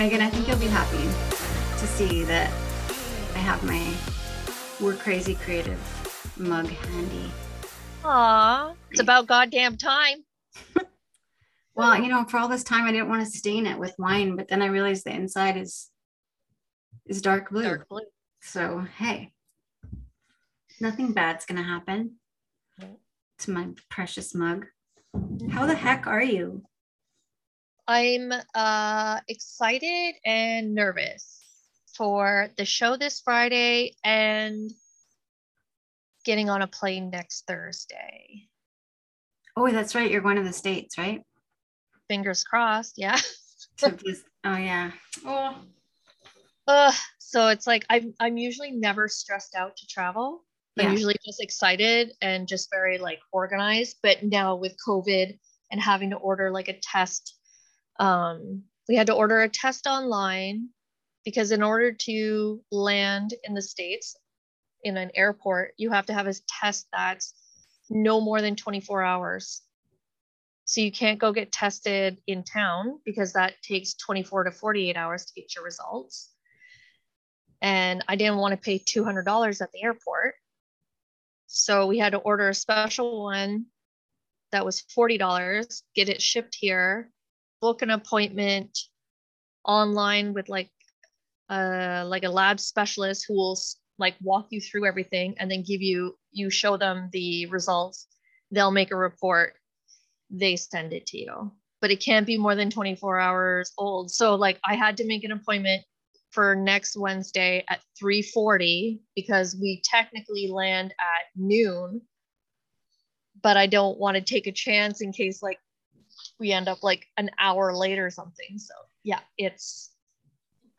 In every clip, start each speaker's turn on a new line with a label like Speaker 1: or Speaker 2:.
Speaker 1: Megan, I think you'll be happy to see that I have my We're Crazy Creative mug handy.
Speaker 2: Aw, it's about goddamn time.
Speaker 1: Well, you know, for all this time, I didn't want to stain it with wine, but then I realized the inside is is dark blue.
Speaker 2: Dark blue.
Speaker 1: So hey, nothing bad's gonna happen mm. to my precious mug. How the heck are you?
Speaker 2: I'm uh, excited and nervous for the show this Friday and getting on a plane next Thursday.
Speaker 1: Oh, that's right. You're going to the States, right?
Speaker 2: Fingers crossed. Yeah.
Speaker 1: Oh yeah. Oh,
Speaker 2: Uh, so it's like I'm I'm usually never stressed out to travel. I'm usually just excited and just very like organized. But now with COVID and having to order like a test, um, we had to order a test online because in order to land in the States in an airport, you have to have a test that's no more than 24 hours. So you can't go get tested in town because that takes 24 to 48 hours to get your results and I didn't want to pay $200 at the airport. So we had to order a special one that was $40, get it shipped here, book an appointment online with like uh like a lab specialist who will like walk you through everything and then give you you show them the results. They'll make a report. They send it to you. But it can't be more than 24 hours old. So like I had to make an appointment for next Wednesday at 3:40 because we technically land at noon. But I don't want to take a chance in case like we end up like an hour late or something. So yeah, it's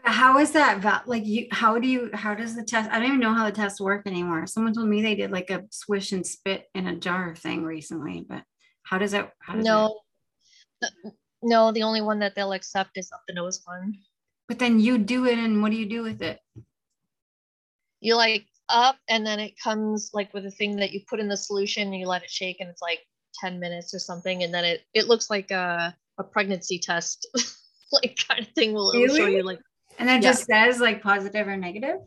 Speaker 1: how is that? Like you? How do you? How does the test? I don't even know how the tests work anymore. Someone told me they did like a swish and spit in a jar thing recently, but how does it? How does
Speaker 2: no the- no, the only one that they'll accept is up the nose one.
Speaker 1: But then you do it, and what do you do with it?
Speaker 2: You like up and then it comes like with a thing that you put in the solution and you let it shake and it's like 10 minutes or something and then it it looks like a, a pregnancy test like kind of thing will it'll show you like
Speaker 1: And it
Speaker 2: Yeah.
Speaker 1: just says like positive or negative.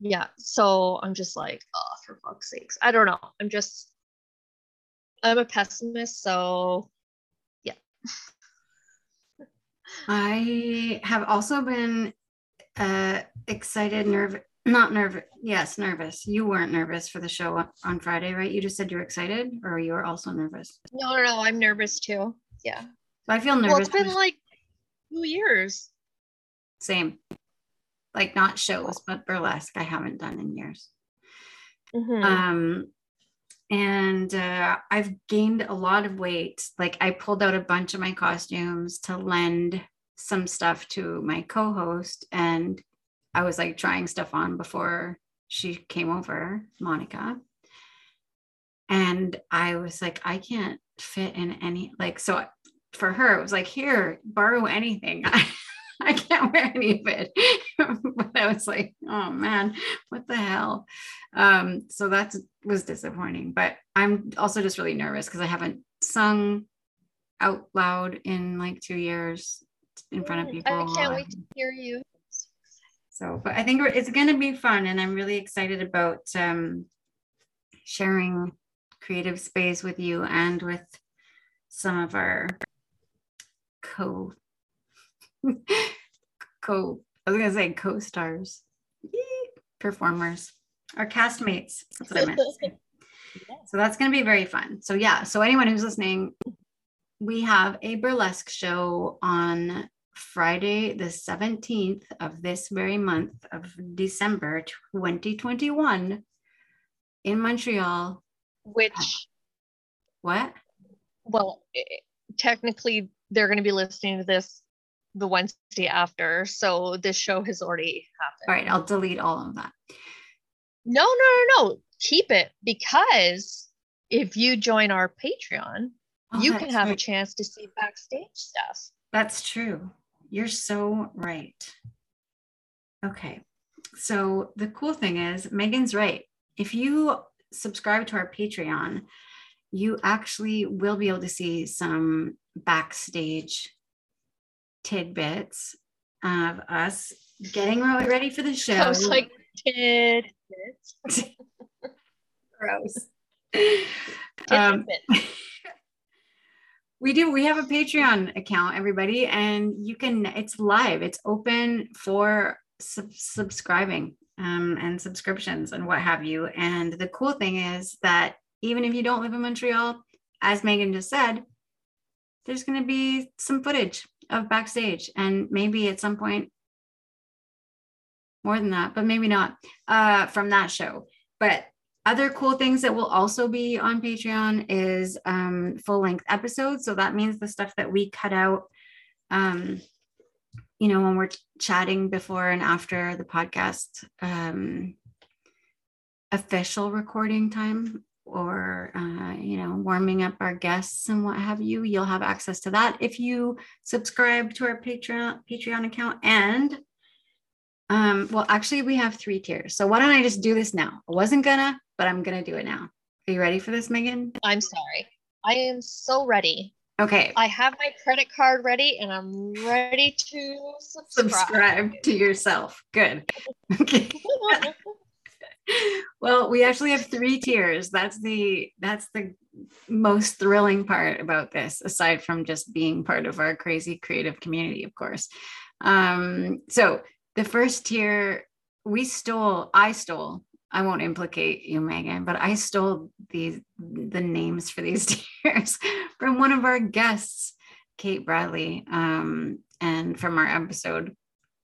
Speaker 2: yeah so i'm just like oh for fuck's sakes i don't know i'm just i'm a pessimist so yeah
Speaker 1: I have also been uh excited, nervous, not nervous. Yes, nervous. You weren't nervous for the show on- Friday, right? You just said you were excited, or you were also nervous.
Speaker 2: no no no i'm nervous too yeah
Speaker 1: So I feel nervous.
Speaker 2: well it's been like two years
Speaker 1: same, like not shows, but burlesque. I haven't done in years.
Speaker 2: Mhm.
Speaker 1: Um, and uh, I've gained a lot of weight. Like I pulled out a bunch of my costumes to lend some stuff to my co-host, and I was like trying stuff on before she came over, Monica. And I was like, I can't fit in any like so for her it was like here borrow anything. I, can't wear any of it. But I was like oh man what the hell? Um so that was disappointing. But I'm also just really nervous because I haven't sung out loud in like two years in front of people.
Speaker 2: i can't wait to hear you
Speaker 1: so, but I think it's going to be fun, and I'm really excited about um, sharing creative space with you and with some of our co co. I was going to say co-stars, performers, our castmates. That's what I meant. So that's going to be very fun. So yeah. So anyone who's listening, we have a burlesque show on Friday, the 17th of this very month of December 2021 in Montreal.
Speaker 2: which
Speaker 1: What?
Speaker 2: well technically they're going to be listening to this the wednesday after so this show has already happened
Speaker 1: All right, I'll delete all of that.
Speaker 2: no no no no keep it because if you join our patreon
Speaker 1: Oh,
Speaker 2: you can have a chance to see backstage stuff
Speaker 1: That's true. You're so right. Okay. So the cool thing is, Megan's right. If you subscribe to our Patreon, you actually will be able to see some backstage tidbits of us getting ready for the show.
Speaker 2: I was like, tidbits.
Speaker 1: Gross. Um, we do. We have a Patreon account, everybody, and you can. It's live. It's open for sub- subscribing um, and subscriptions and what have you. And the cool thing is that even if you don't live in Montreal, as Megan just said, there's going to be some footage of backstage, and maybe at some point more than that, but maybe not uh, from that show. But other cool things that will also be on Patreon is um, full length episodes. So that means the stuff that we cut out, um, you know, when we're chatting before and after the podcast um, official recording time or uh, you know warming up our guests and what have you you'll have access to that if you subscribe to our patreon patreon account and um, well, actually, we have three tiers. So why don't I just do this now? I wasn't gonna, but I'm gonna do it now. Are you ready for this, Megan?
Speaker 2: I'm sorry. I am so ready.
Speaker 1: Okay.
Speaker 2: I have my credit card ready and I'm ready to subscribe,
Speaker 1: subscribe to yourself. Good. Okay. well, we actually have three tiers. That's the that's the most thrilling part about this, aside from just being part of our crazy creative community, of course. Um, so the first tier we stole i stole i won't implicate you megan but i stole these the names for these tiers from one of our guests kate bradley um, and from our episode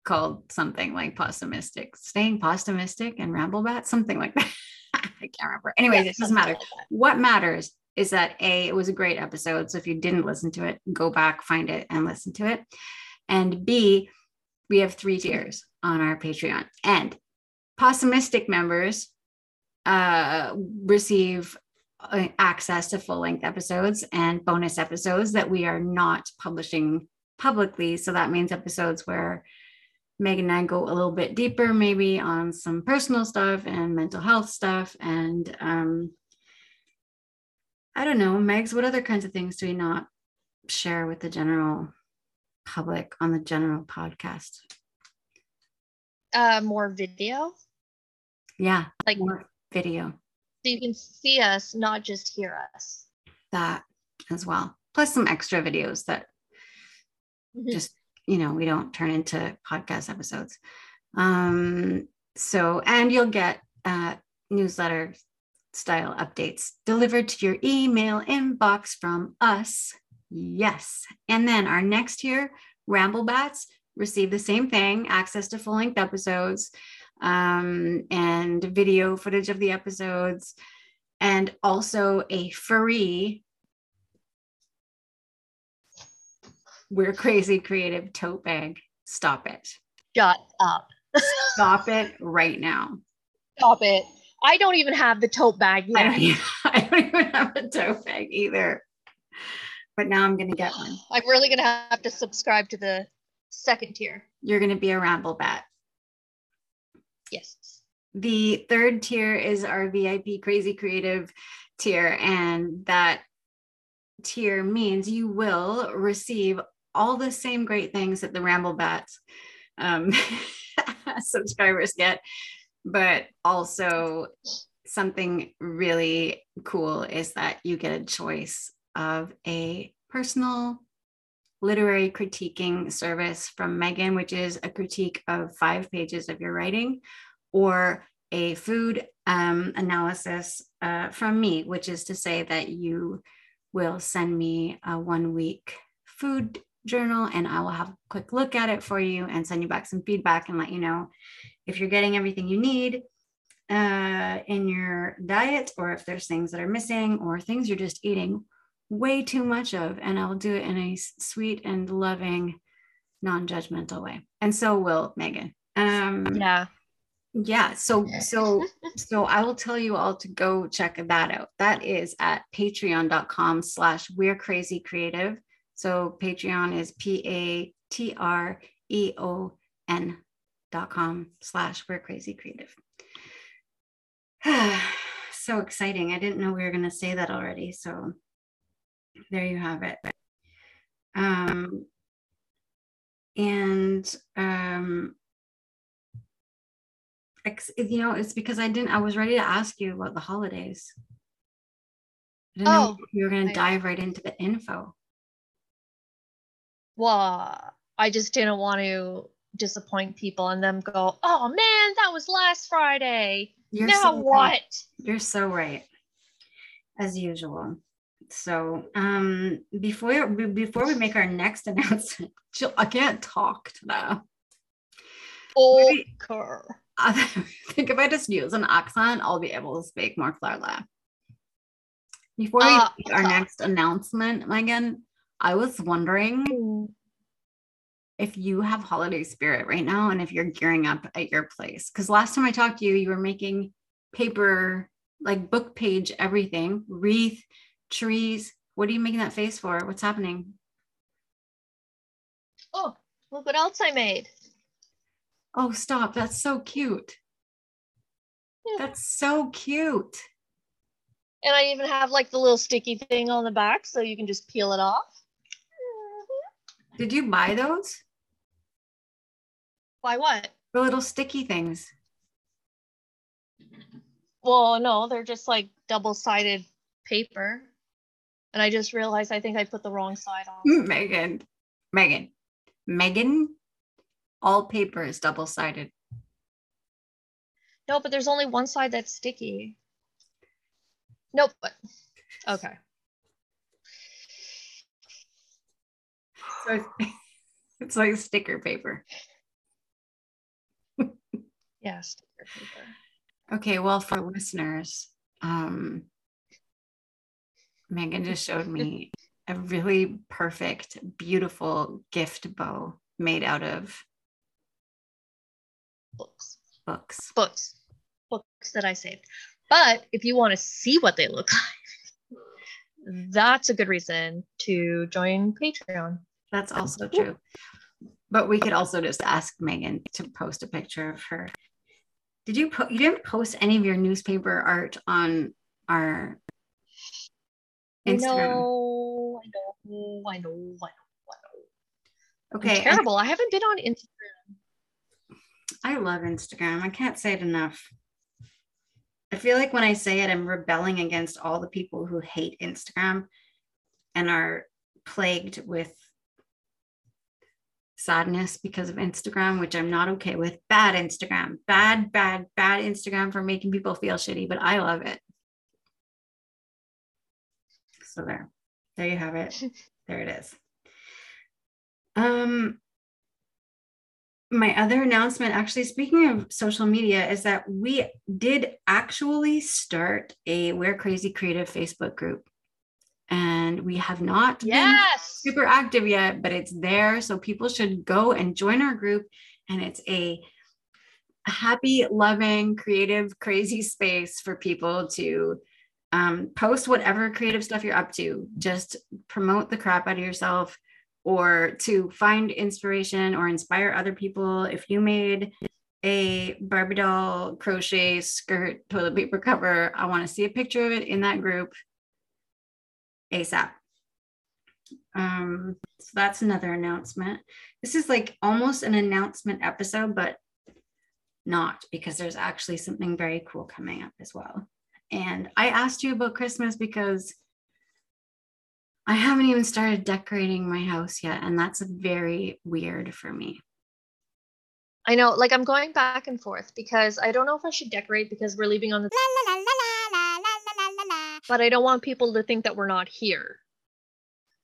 Speaker 1: called something like pessimistic staying pessimistic and ramblebat something like that. I can't remember. Anyways yeah, it doesn't matter. Like what matters is that a it was a great episode so if you didn't listen to it go back find it and listen to it. And b we have three tiers on our Patreon. And pessimistic members uh, receive uh, access to full length episodes and bonus episodes that we are not publishing publicly. So that means episodes where Megan and I go a little bit deeper, maybe on some personal stuff and mental health stuff. And um, I don't know, Megs, what other kinds of things do we not share with the general public on the general podcast?
Speaker 2: Uh, more video.
Speaker 1: Yeah,
Speaker 2: like
Speaker 1: more video.
Speaker 2: So you can see us, not just hear us.
Speaker 1: That as well. Plus some extra videos that mm-hmm. just, you know, we don't turn into podcast episodes. Um, so, and you'll get uh, newsletter style updates delivered to your email inbox from us Yes. And then our next year, Ramblebats receive the same thing access to full length episodes um, and video footage of the episodes, and also a free We're Crazy Creative tote bag. Stop it.
Speaker 2: Shut up.
Speaker 1: Stop it right now.
Speaker 2: Stop it. I don't even have the tote bag yet.
Speaker 1: I don't, I don't even have a tote bag either but now I'm going to get one.
Speaker 2: I'm really going to have to subscribe to the second tier.
Speaker 1: You're going to be a ramble bat.
Speaker 2: Yes.
Speaker 1: The third tier is our VIP crazy creative tier, and that tier means you will receive all the same great things that the ramble bats um, subscribers get, but also something really cool is that you get a choice of a personal literary critiquing service from Megan, which is a critique of five pages of your writing, or a food um, analysis uh, from me, which is to say that you will send me a one week food journal and I will have a quick look at it for you and send you back some feedback and let you know if you're getting everything you need uh, in your diet or if there's things that are missing or things you're just eating way too much of, and I'll do it in a sweet and loving, non judgmental way. And so will Megan. Um,
Speaker 2: yeah.
Speaker 1: Yeah. So, so, so I will tell you all to go check that out. That is at patreon.com slash we're crazy creative. So Patreon is P A T R E O N dot com slash we're crazy creative. so exciting. I didn't know we were going to say that already. So there you have it. Um, and um you know, it's because I didn't I was ready to ask you about the holidays. I didn't know
Speaker 2: Oh,
Speaker 1: you were gonna dive right into the info.
Speaker 2: Well, I just didn't want to disappoint people and them go, oh man, that was last Friday.
Speaker 1: You're
Speaker 2: now
Speaker 1: so right.
Speaker 2: what?
Speaker 1: You're so right. As usual. So um before before we make our next announcement, Jill, I can't talk today.
Speaker 2: Okay.
Speaker 1: I think if I just use an accent, I'll be able to speak more clearly. Before we
Speaker 2: Ah,
Speaker 1: make our next announcement, Megan, I was wondering if you have holiday spirit right now and if you're gearing up at your place. Because last time I talked to you, you were making paper, like book page, everything, wreath, trees. What are you making that face for? What's happening?
Speaker 2: Oh, look what else I made.
Speaker 1: Oh, stop. That's so cute. That's so cute.
Speaker 2: And I even have like the little sticky thing on the back so you can just peel it off. Mm-hmm.
Speaker 1: Did you buy those?
Speaker 2: Why what?
Speaker 1: The little sticky things.
Speaker 2: Well, no, they're just like double sided paper. And I just realized I think I put the wrong side on.
Speaker 1: Megan, Megan, Megan, all paper is double sided.
Speaker 2: No, but there's only one side that's sticky. Nope. But okay.
Speaker 1: So it's, it's like sticker paper.
Speaker 2: Yeah, sticker paper.
Speaker 1: Okay, well, for listeners, um, Megan just showed me a really perfect, beautiful gift bow made out of
Speaker 2: Books.
Speaker 1: books.
Speaker 2: Books. Books that I saved. But if you want to see what they look like, that's a good reason to join Patreon.
Speaker 1: That's also true. But we could also just ask Megan to post a picture of her. Did you po- you didn't post any of your newspaper art on our Instagram?
Speaker 2: I know, I know, I know, I know.
Speaker 1: Okay,
Speaker 2: I'm terrible. I haven't been on Instagram.
Speaker 1: I love Instagram. I can't say it enough. I feel like when I say it, I'm rebelling against all the people who hate Instagram and are plagued with sadness because of Instagram, which I'm not okay with. Bad Instagram, bad, bad, bad Instagram for making people feel shitty, but I love it. So there, there you have it. There it is. Um, my other announcement, actually, speaking of social media, is that we did actually start a We're Crazy Creative Facebook group. And we have not been
Speaker 2: Yes.
Speaker 1: super active yet, but it's there. So people should go and join our group. And it's a happy, loving, creative, crazy space for people to um, post whatever creative stuff you're up to. Just promote the crap out of yourself or to find inspiration or inspire other people. If you made a Barbie doll crochet skirt toilet paper cover, I want to see a picture of it in that group ASAP. Um, so that's another announcement. This is like almost an announcement episode, but not because there's actually something very cool coming up as well. And I asked you about Christmas because I haven't even started decorating my house yet, and that's very weird for me.
Speaker 2: I know, like I'm going back and forth because I don't know if I should decorate because we're leaving on the but I don't want people to think that we're not here.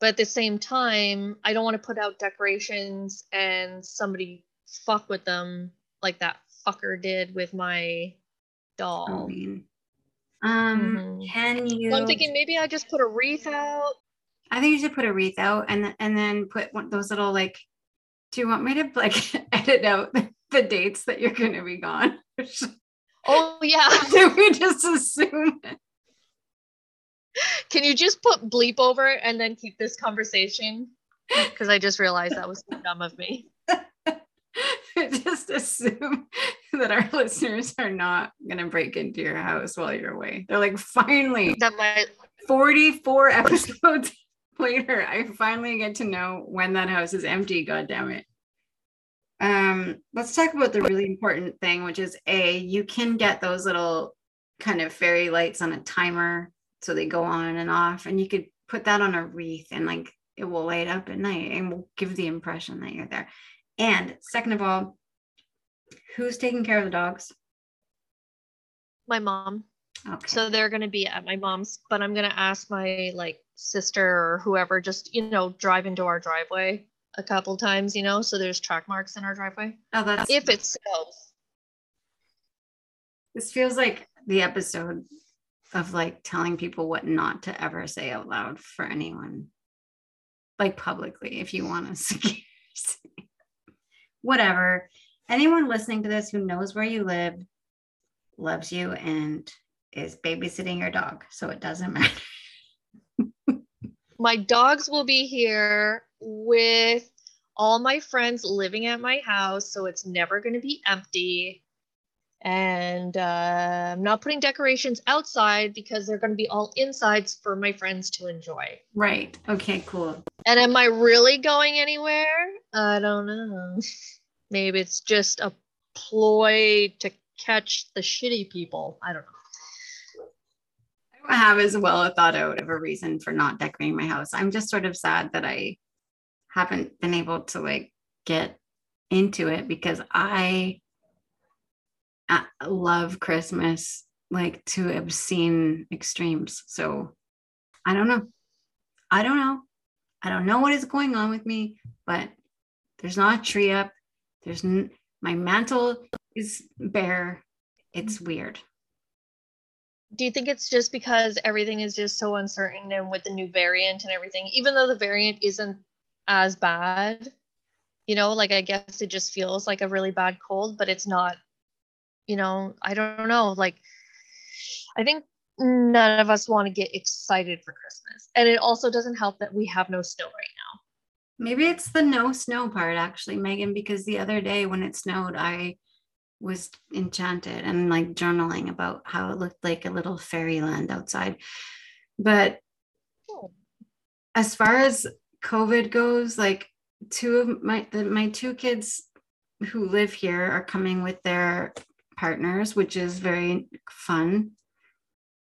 Speaker 2: But at the same time, I don't want to put out decorations and somebody fuck with them like that fucker did with my doll.
Speaker 1: Halloween. Um,
Speaker 2: Mhm.
Speaker 1: can you?
Speaker 2: So I'm thinking maybe I just put a wreath out.
Speaker 1: I think you should put a wreath out and and then put one those little like. Do you want me to like edit out the dates that you're going to be gone?
Speaker 2: Oh yeah.
Speaker 1: Do we just assume?
Speaker 2: Can you just put bleep over it and then keep this conversation? Because I just realized that was so dumb of me.
Speaker 1: just assume that our listeners are not going to break into your house while you're away. They're like, finally,
Speaker 2: That might
Speaker 1: 44 episodes later, I finally get to know when that house is empty. God damn it. um, let's talk about the really important thing, which is a you can get those little kind of fairy lights on a timer, so they go on and off, and you could put that on a wreath and like it will light up at night and will give the impression that you're there. And second of all, who's taking care of the dogs?
Speaker 2: My mom.
Speaker 1: Okay.
Speaker 2: So they're going to be at my mom's, but I'm going to ask my like sister or whoever just, you know, drive into our driveway a couple times, you know, so there's track marks in our driveway.
Speaker 1: oh, that's
Speaker 2: If it snows.
Speaker 1: this feels like the episode of like telling people what not to ever say out loud for anyone, like publicly, if you want to secure. Whatever. Anyone listening to this who knows where you live loves you and is babysitting your dog, so it doesn't matter.
Speaker 2: My dogs will be here with all my friends living at my house, so it's never going to be empty. And uh, I'm not putting decorations outside because they're going to be all insides for my friends to enjoy.
Speaker 1: Right. Okay. Cool.
Speaker 2: And am I really going anywhere? I don't know. Maybe it's just a ploy to catch the shitty people. I don't know.
Speaker 1: I don't have as well a thought out of a reason for not decorating my house. I'm just sort of sad that I haven't been able to like get into it because I, I love Christmas like to obscene extremes. So I don't know. I don't know. I don't know what is going on with me, but there's not a tree up. There's n- my mantle is bare. It's mm-hmm. weird.
Speaker 2: Do you think it's just because everything is just so uncertain and with the new variant and everything, even though the variant isn't as bad, you know, like I guess it just feels like a really bad cold, but it's not, you know, I don't know. Like, I think none of us want to get excited for Christmas. And it also doesn't help that we have no snow right now.
Speaker 1: Maybe it's the no snow part, actually, Megan, because the other day when it snowed, I was enchanted and like journaling about how it looked like a little fairyland outside. But
Speaker 2: Oh.
Speaker 1: as far as COVID goes, like two of my the, my two kids who live here are coming with their partners, which is very fun.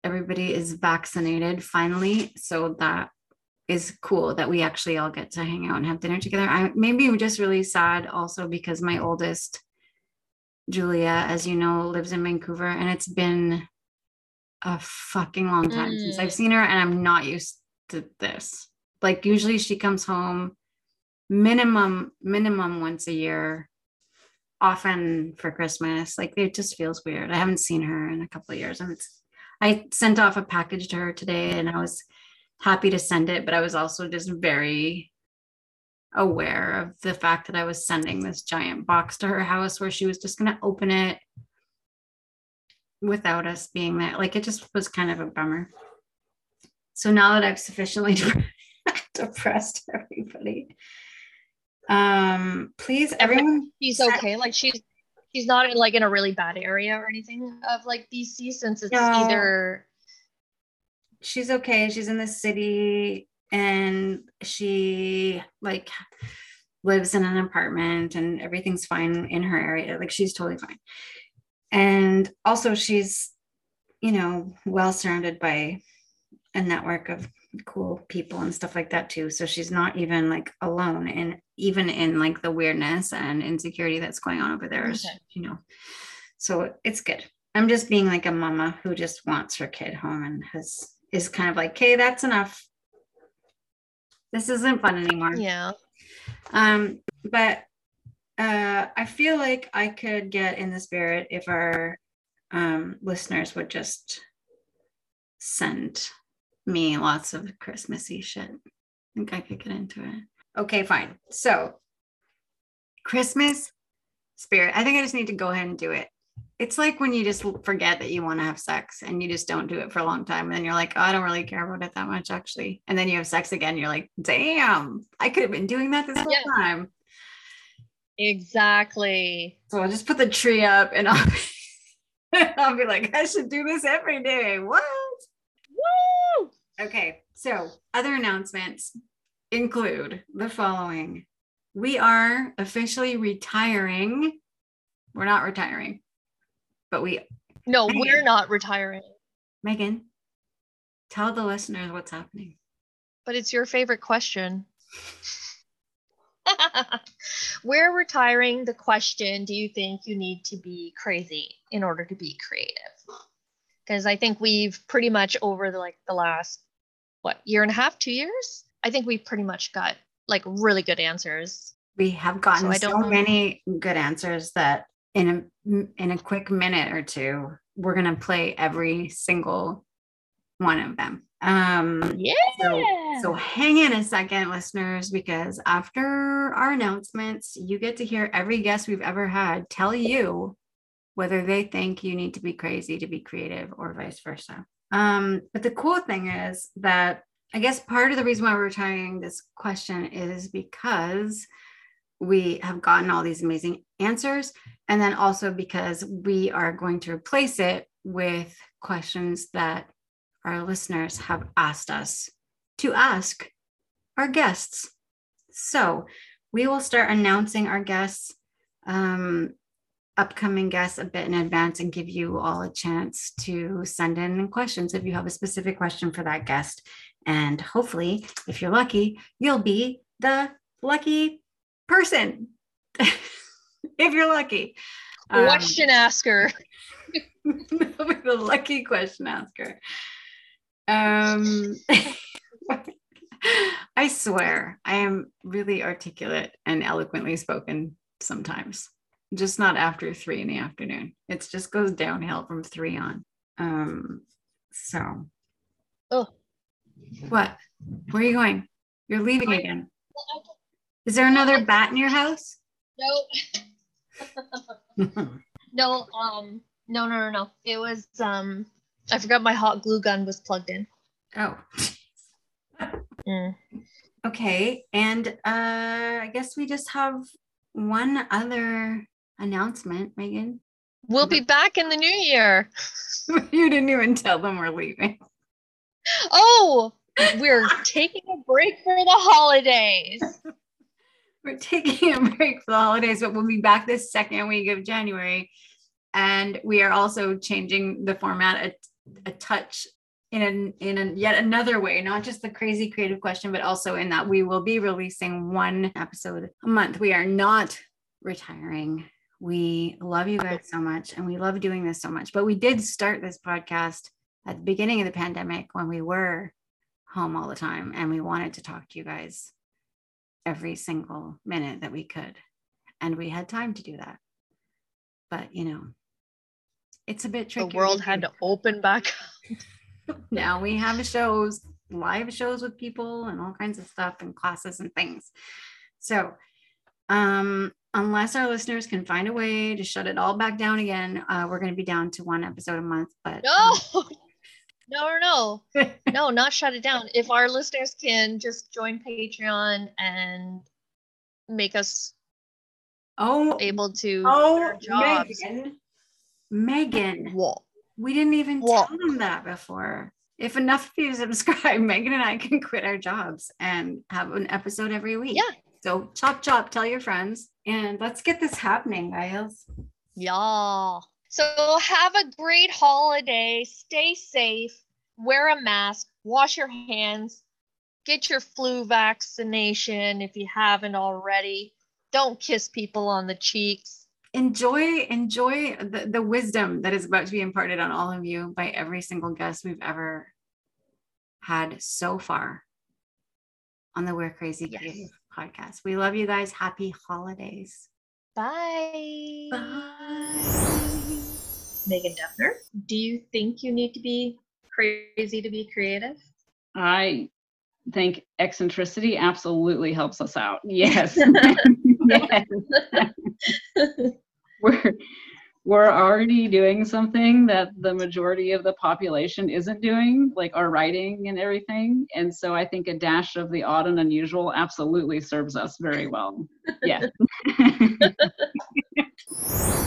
Speaker 1: Everybody is vaccinated finally, so that is cool that we actually all get to hang out and have dinner together. I maybe I'm just really sad also because my oldest Julia, as you know, lives in Vancouver and it's been a fucking long time since
Speaker 2: Mm.
Speaker 1: I've seen her and I'm not used to this. Like usually she comes home minimum minimum once a year often for Christmas. Like it just feels weird. I haven't seen her in a couple of years and it's I sent off a package to her today and I was happy to send it, but I was also just very aware of the fact that I was sending this giant box to her house where she was just going to open it without us being there. Like it just was kind of a bummer. So now that I've sufficiently depressed everybody, um, please, everyone,
Speaker 2: She's okay. Like she's she's not in like in a really bad area or anything of like BC since it's
Speaker 1: No.
Speaker 2: either
Speaker 1: she's okay. She's in the city and she like lives in an apartment and everything's fine in her area. Like she's totally fine. And also she's, you know, well surrounded by a network of cool people and stuff like that too. So she's not even like alone and even in like the weirdness and insecurity that's going on over there,
Speaker 2: Okay.
Speaker 1: you know. So it's good. I'm just being like a mama who just wants her kid home and has is kind of like, okay, that's enough. This isn't fun anymore.
Speaker 2: yeah.
Speaker 1: Um, but uh, I feel like I could get in the spirit if our um, listeners would just send me lots of Christmassy shit. I think I could get into it. Okay, fine. So, Christmas spirit. I think I just need to go ahead and do it. It's like when you just forget that you want to have sex and you just don't do it for a long time. And then you're like, oh, I don't really care about it that much, actually. And then you have sex again. You're like, damn, I could have been doing that this whole
Speaker 2: Yeah.
Speaker 1: time.
Speaker 2: Exactly.
Speaker 1: So I'll just put the tree up and I'll, I'll be like, I should do this every day. What?
Speaker 2: Woo!
Speaker 1: Okay. So other announcements include the following we are officially retiring. We're not retiring, but we,
Speaker 2: No,
Speaker 1: Megan.
Speaker 2: we're not retiring.
Speaker 1: Megan, tell the listeners what's happening.
Speaker 2: But it's your favorite question. we're retiring the question Do you think you need to be crazy in order to be creative? Because I think we've pretty much over the like the last what year and a half, two years, I think we've pretty much got like really good answers.
Speaker 1: We have gotten
Speaker 2: So I
Speaker 1: so, many good answers that in a in a quick minute or two, we're gonna play every single one of them. Um,
Speaker 2: Yeah.
Speaker 1: So, so hang in a second, listeners, because after our announcements, you get to hear every guest we've ever had tell you whether they think you need to be crazy to be creative or vice versa. Um, but the cool thing is that I guess part of the reason why we're trying this question is because we have gotten all these amazing answers. And then also because we are going to replace it with questions that our listeners have asked us to ask our guests. So we will start announcing our guests, um, upcoming guests a bit in advance and give you all a chance to send in questions if you have a specific question for that guest. And hopefully, if you're lucky, you'll be the lucky person. if you're lucky. Um,
Speaker 2: Question asker.
Speaker 1: the lucky question asker. Um, I swear I am really articulate and eloquently spoken sometimes, just not after three in the afternoon. It just goes downhill from three on. Um, so
Speaker 2: Oh,
Speaker 1: what? Where are you going? You're leaving again. Is there another bat in your house?
Speaker 2: no. No, um, no, no, no, no. It was um, I forgot my hot glue gun was plugged in.
Speaker 1: oh.
Speaker 2: Mm.
Speaker 1: Okay, and uh, I guess we just have one other announcement, Megan.
Speaker 2: We'll be back in the new year.
Speaker 1: you didn't even tell them we're leaving.
Speaker 2: Oh, we're taking a break for the holidays.
Speaker 1: We're taking a break for the holidays, but we'll be back this second week of January. And we are also changing the format a, a touch in an, in a, yet another way, not just the crazy creative question, but also in that we will be releasing one episode a month. We are not retiring. We love you guys so much and we love doing this so much. But we did start this podcast at the beginning of the pandemic when we were home all the time and we wanted to talk to you guys every single minute that we could. And we had time to do that. But, you know, it's a bit tricky.
Speaker 2: The world had to open back.
Speaker 1: now we have shows, live shows with people and all kinds of stuff and classes and things. So, um, unless our listeners can find a way to shut it all back down again, uh, we're going to be down to one episode a month. But
Speaker 2: No, no, no, no, no, not shut it down. If our listeners can just join Patreon and make us
Speaker 1: oh,
Speaker 2: able to
Speaker 1: oh,
Speaker 2: jobs.
Speaker 1: Megan, Megan,
Speaker 2: Whoa.
Speaker 1: we didn't even tell them that before. If enough of you subscribe, Megan and I can quit our jobs and have an episode every week.
Speaker 2: Yeah.
Speaker 1: So chop chop, tell your friends, and let's get this happening, guys.
Speaker 2: Y'all. So have a great holiday. Stay safe. Wear a mask. Wash your hands. Get your flu vaccination if you haven't already. Don't kiss people on the cheeks.
Speaker 1: Enjoy, enjoy the, the wisdom that is about to be imparted on all of you by every single guest we've ever had so far on the We're Crazy
Speaker 2: Yes.
Speaker 1: Creative podcast. We love you guys. Happy holidays.
Speaker 2: Bye.
Speaker 1: Bye.
Speaker 2: Megan Duffner, do you think you need to be crazy to be creative?
Speaker 3: I think eccentricity absolutely helps us out. Yes. yes. we're we're already doing something that the majority of the population isn't doing, like our writing and everything. And so I think a dash of the odd and unusual absolutely serves us very well. Yes.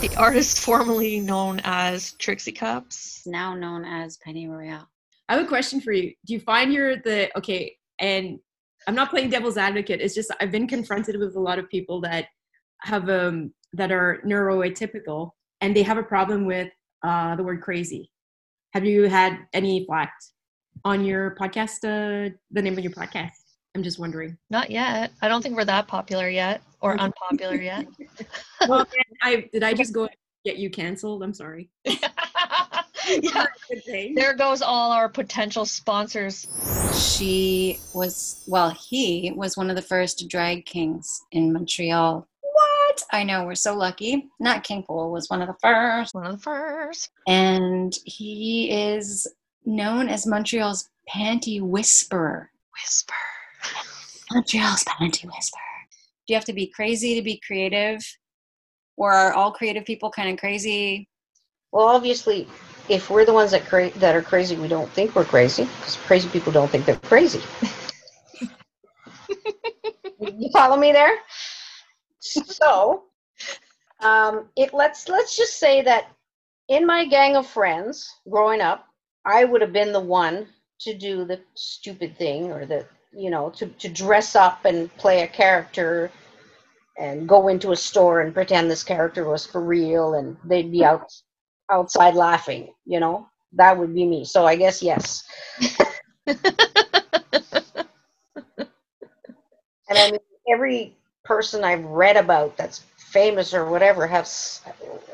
Speaker 2: The artist formerly known as Trixie Cups.
Speaker 1: Now known as Penny Royale.
Speaker 4: I have a question for you. Do you find you're the okay? And I'm not playing devil's advocate. It's just I've been confronted with a lot of people that have um that are neuroatypical and they have a problem with uh, the word crazy. Have you had any flack on your podcast? Uh, the name of your podcast? I'm just wondering.
Speaker 2: Not yet. I don't think we're that popular yet or unpopular yet.
Speaker 4: well, I did I just go get you canceled? I'm sorry.
Speaker 2: yeah. There goes all our potential sponsors.
Speaker 1: She was, well, he was one of the first drag kings in Montreal. What? I know, we're so lucky. Nat King Cole was one of the first.
Speaker 2: One of the first.
Speaker 1: And he is known as Montreal's panty whisperer.
Speaker 2: Whisper.
Speaker 1: Montreal's panty whisperer. Do you have to be crazy to be creative? Or are all creative people kind of crazy?
Speaker 5: Well, obviously, if we're the ones that cra- that are crazy, we don't think we're crazy because crazy people don't think they're crazy. you follow me there? So, um, it let's let's just say that in my gang of friends growing up, I would have been the one to do the stupid thing or the you know to to dress up and play a character and go into a store and pretend this character was for real and they'd be out outside laughing, you know, that would be me. So I guess yes. and I mean, every person I've read about that's famous or whatever has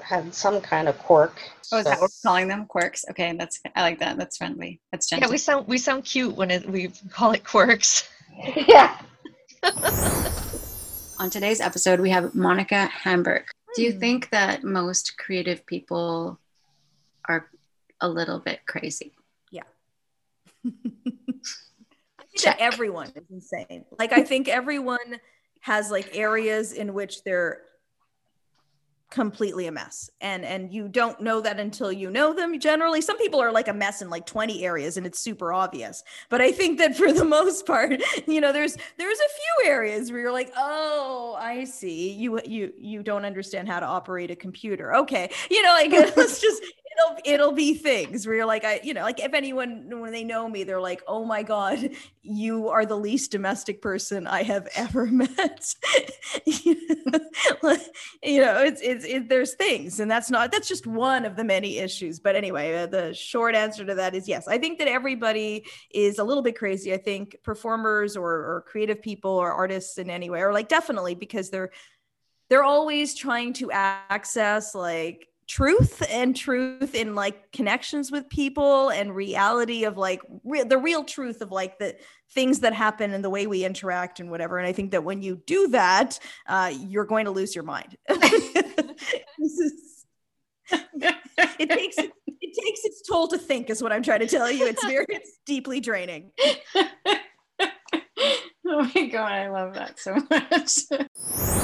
Speaker 5: had some kind of quirk.
Speaker 1: Oh, is so. that what we're calling them? Quirks? Okay, that's I like that. That's friendly. That's gentle.
Speaker 2: Yeah, we sound we sound cute when it, we call it quirks.
Speaker 5: yeah.
Speaker 1: On today's episode, we have Monica Hamburg. Do you
Speaker 6: Hmm.
Speaker 1: think that most creative people are a little bit crazy? Yeah.
Speaker 6: I think
Speaker 1: Check.
Speaker 6: that everyone is insane. Like I think everyone has like areas in which they're completely a mess. And and you don't know that until you know them. Generally some people are like a mess in like 20 areas and it's super obvious. But i think that for the most part you know there's there's a few areas where you're like oh i see. You you you don't understand how to operate a computer. Okay. You know like let's just it'll it'll be things where you're like I you know like if anyone when they know me they're like oh my god you are the least domestic person I have ever met. You know it's it's it, there's things and that's not that's just one of the many issues but anyway uh, the short answer to that is yes. I think that everybody is a little bit crazy. I think performers or or creative people or artists in any way are like definitely because they're they're always trying to access like truth and truth in like connections with people and reality of like re- the real truth of like the things that happen and the way we interact and whatever. And i think that when you do that uh, you're going to lose your mind. This is it takes it takes its toll to think is what i'm trying to tell you. It's very it's deeply draining.
Speaker 1: Oh my god, I love that so much.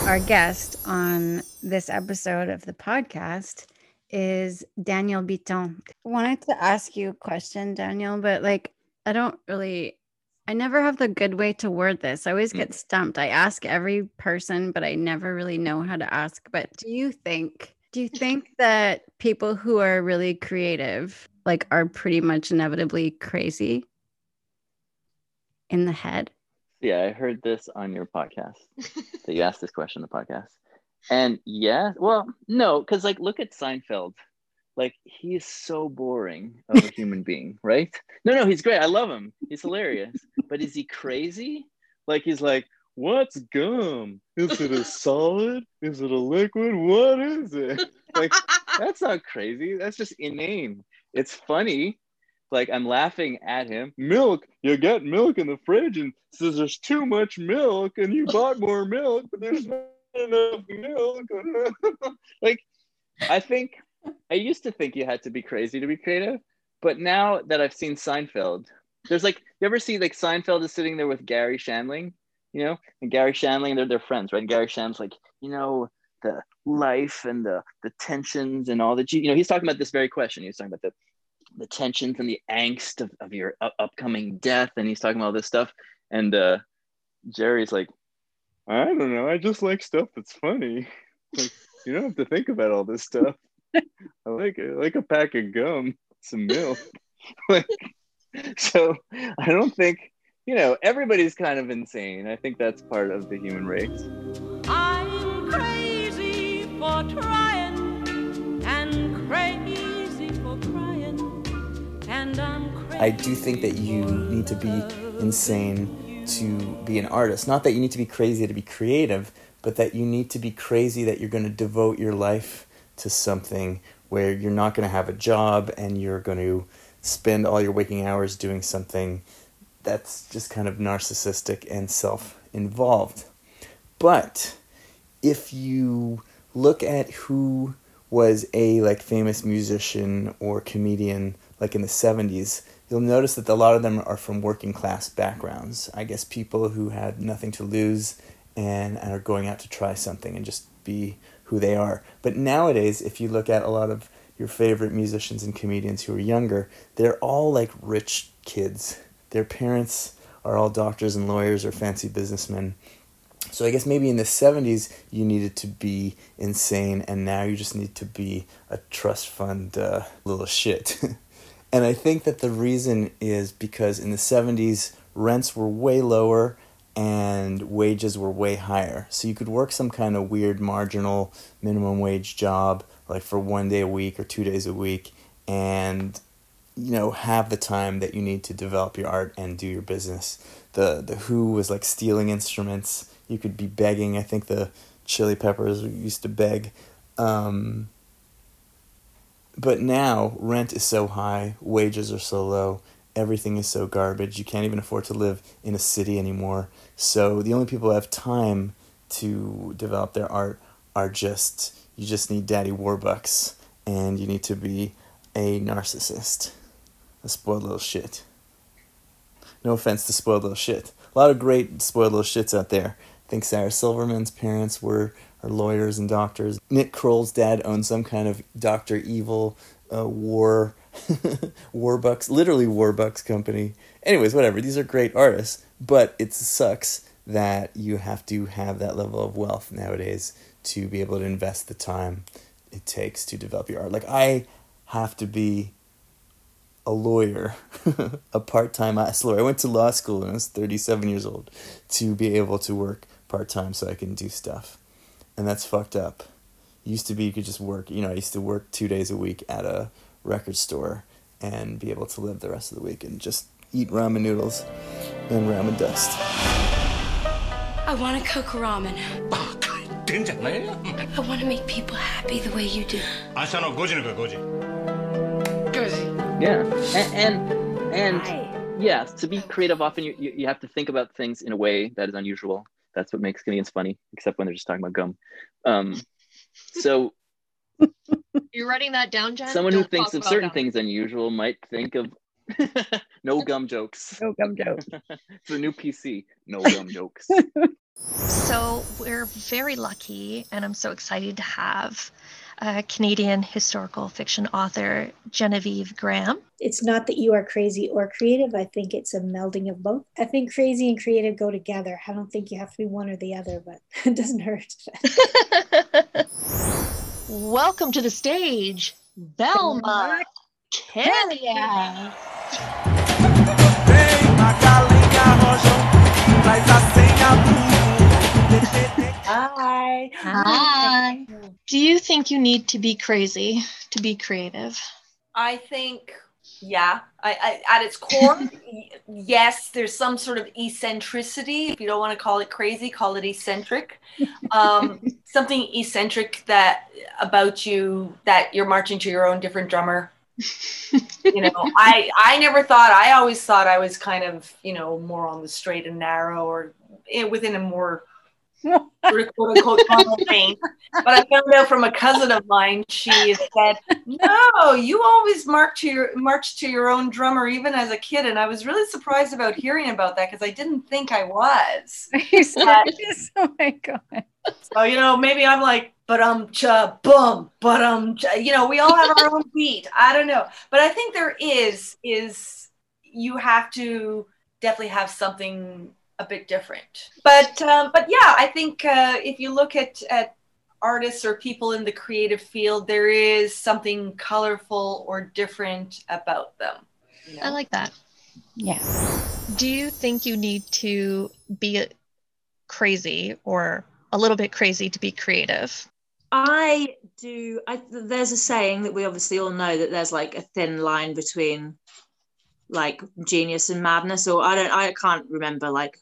Speaker 1: Our guest on this episode of the podcast is Daniel Biton. I wanted to ask you a question, Daniel, but like I don't really I never have the good way to word this. I always mm. get stumped. I ask every person, but I never really know how to ask. But do you think do you think that people who are really creative like are pretty much inevitably crazy in the head?
Speaker 7: Yeah, I heard this on your podcast that you asked this question on the podcast. And yeah, well, no, because like look at Seinfeld. Like he is so boring of a human being, right? No, no, he's great. I love him. He's hilarious. But is he crazy? Like he's like, what's gum? Is it a solid? Is it a liquid? What is it? Like that's not crazy. That's just inane. It's funny. Like I'm laughing at him. Milk, you got milk in the fridge and says there's too much milk and you bought more milk, but there's not enough milk. like I think I used to think you had to be crazy to be creative, but now that I've seen Seinfeld, there's like you ever see like Seinfeld is sitting there with Garry Shandling, you know, and Garry Shandling, they're their friends, right? And Garry Shandling's like, you know, the life and the the tensions and all that you, know, he's talking about this very question. He's talking about the the tensions and the angst of, of your u- upcoming death, and he's talking about all this stuff. And uh, Jerry's like, I don't know, I just like stuff that's funny. Like, you don't have to think about all this stuff. I like it. I like a pack of gum, some milk. like, so I don't think you know, everybody's kind of insane. I think that's part of the human race.
Speaker 8: I'm crazy for trying and crazy for crying and I'm crazy.
Speaker 9: I do think that you need to be insane to be an artist. Not that you need to be crazy to be creative, but that you need to be crazy that you're going to devote your life to something where you're not going to have a job and you're going to spend all your waking hours doing something that's just kind of narcissistic and self involved. But if you look at who was a like famous musician or comedian like in the 70s, you'll notice that a lot of them are from working class backgrounds. I guess people who had nothing to lose and, are going out to try something and just be who they are. But nowadays, if you look at a lot of your favorite musicians and comedians who are younger, they're all like rich kids. Their parents are all doctors and lawyers or fancy businessmen. So I guess maybe in the 70s you needed to be insane, and now you just need to be a trust fund uh, little shit. and I think that the reason is because in the 70s rents were way lower and wages were way higher. So you could work some kind of weird marginal minimum wage job like for one day a week or two days a week and you know have the time that you need to develop your art and do your business. The the Who was like stealing instruments. You could be begging. I think the Chili Peppers used to beg. Um, but now rent is so high, wages are so low, everything is so garbage. You can't even afford to live in a city anymore. So the only people who have time to develop their art are just you just need daddy warbucks and you need to be a narcissist. A spoiled little shit. No offense to spoiled little shit. A lot of great spoiled little shits out there. I think Sarah Silverman's parents were are lawyers and doctors. Nick Kroll's dad owned some kind of Doctor Evil uh, war Warbucks, literally Warbucks company. Anyways, whatever. These are great artists, but it sucks that you have to have that level of wealth nowadays to be able to invest the time it takes to develop your art. Like I have to be a lawyer, a part-time lawyer. I went to law school when I was 37 years old to be able to work part-time so I can do stuff and that's fucked up. Used to be you could just work. You know, I used to work two days a week at a record store and be able to live the rest of the week and just eat ramen noodles and ramen dust.
Speaker 10: I want to cook ramen. I want to make people happy the way you do.
Speaker 7: Yeah, and and, and to be creative, often you, you have to think about things in a way that is unusual that's what makes comedians funny, except when they're just talking about gum. Um, so
Speaker 2: You're writing that down, Jen?
Speaker 7: someone who
Speaker 2: Don't
Speaker 7: thinks of certain
Speaker 2: gum.
Speaker 7: things unusual might think of no gum jokes.
Speaker 11: No gum jokes.
Speaker 7: it's the new PC. No gum jokes.
Speaker 2: So we're very lucky, and I'm so excited to have uh, Canadian historical fiction author Genevieve Graham.
Speaker 12: It's not that you are crazy or creative. I think it's a melding of both. I think crazy and creative go together. I don't think you have to be one or the other, but it doesn't hurt.
Speaker 2: Welcome to the stage, Velma Kenya.
Speaker 11: Hi.
Speaker 2: Hi. Do you think you need to be crazy to be creative?
Speaker 13: I think, yeah, I, I, at its core, yes, there's some sort of eccentricity. If you don't want to call it crazy, call it eccentric. Um, something eccentric that about you that you're marching to your own different drummer. you know, I I never thought. I always thought I was kind of you know more on the straight and narrow or eh, within a more sort of quote unquote normal. But I found out from a cousin of mine, she said, "No, you always march to your march to your own drummer, even as a kid." And I was really surprised about hearing about that because I didn't think I was.
Speaker 11: Serious? Oh my god.
Speaker 13: so you know, maybe I'm like, but um, cha boom, but um, you know, we all have our own beat. I don't know, but I think there is is you have to definitely have something a bit different. But um, but yeah, I think uh, if you look at at artists or people in the creative field, there is something colorful or different about them. you
Speaker 2: I like that.
Speaker 11: Yeah.
Speaker 2: Do you think you need to be crazy or a little bit crazy to be creative?
Speaker 14: I do. I, there's a saying that we obviously all know that there's like a thin line between like genius and madness, or I don't, I can't remember like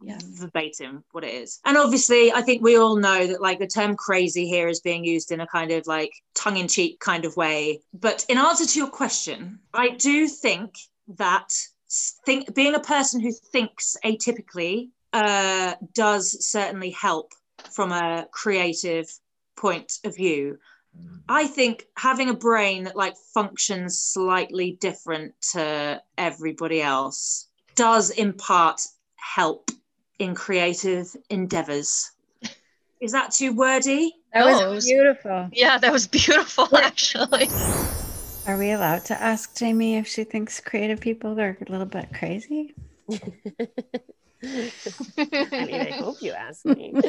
Speaker 14: verbatim what it is. And obviously, I think we all know that like the term crazy here is being used in a kind of like tongue in cheek kind of way. But in answer to your question, I do think that think being a person who thinks atypically uh, does certainly help from a creative point of view. I think having a brain that like functions slightly different to everybody else does in part help in creative endeavors. Is that too wordy?
Speaker 1: That was beautiful.
Speaker 2: Yeah, that was beautiful actually.
Speaker 1: Are we allowed to ask Jamie if she thinks creative people are a little bit crazy?
Speaker 11: I mean, I hope you ask me.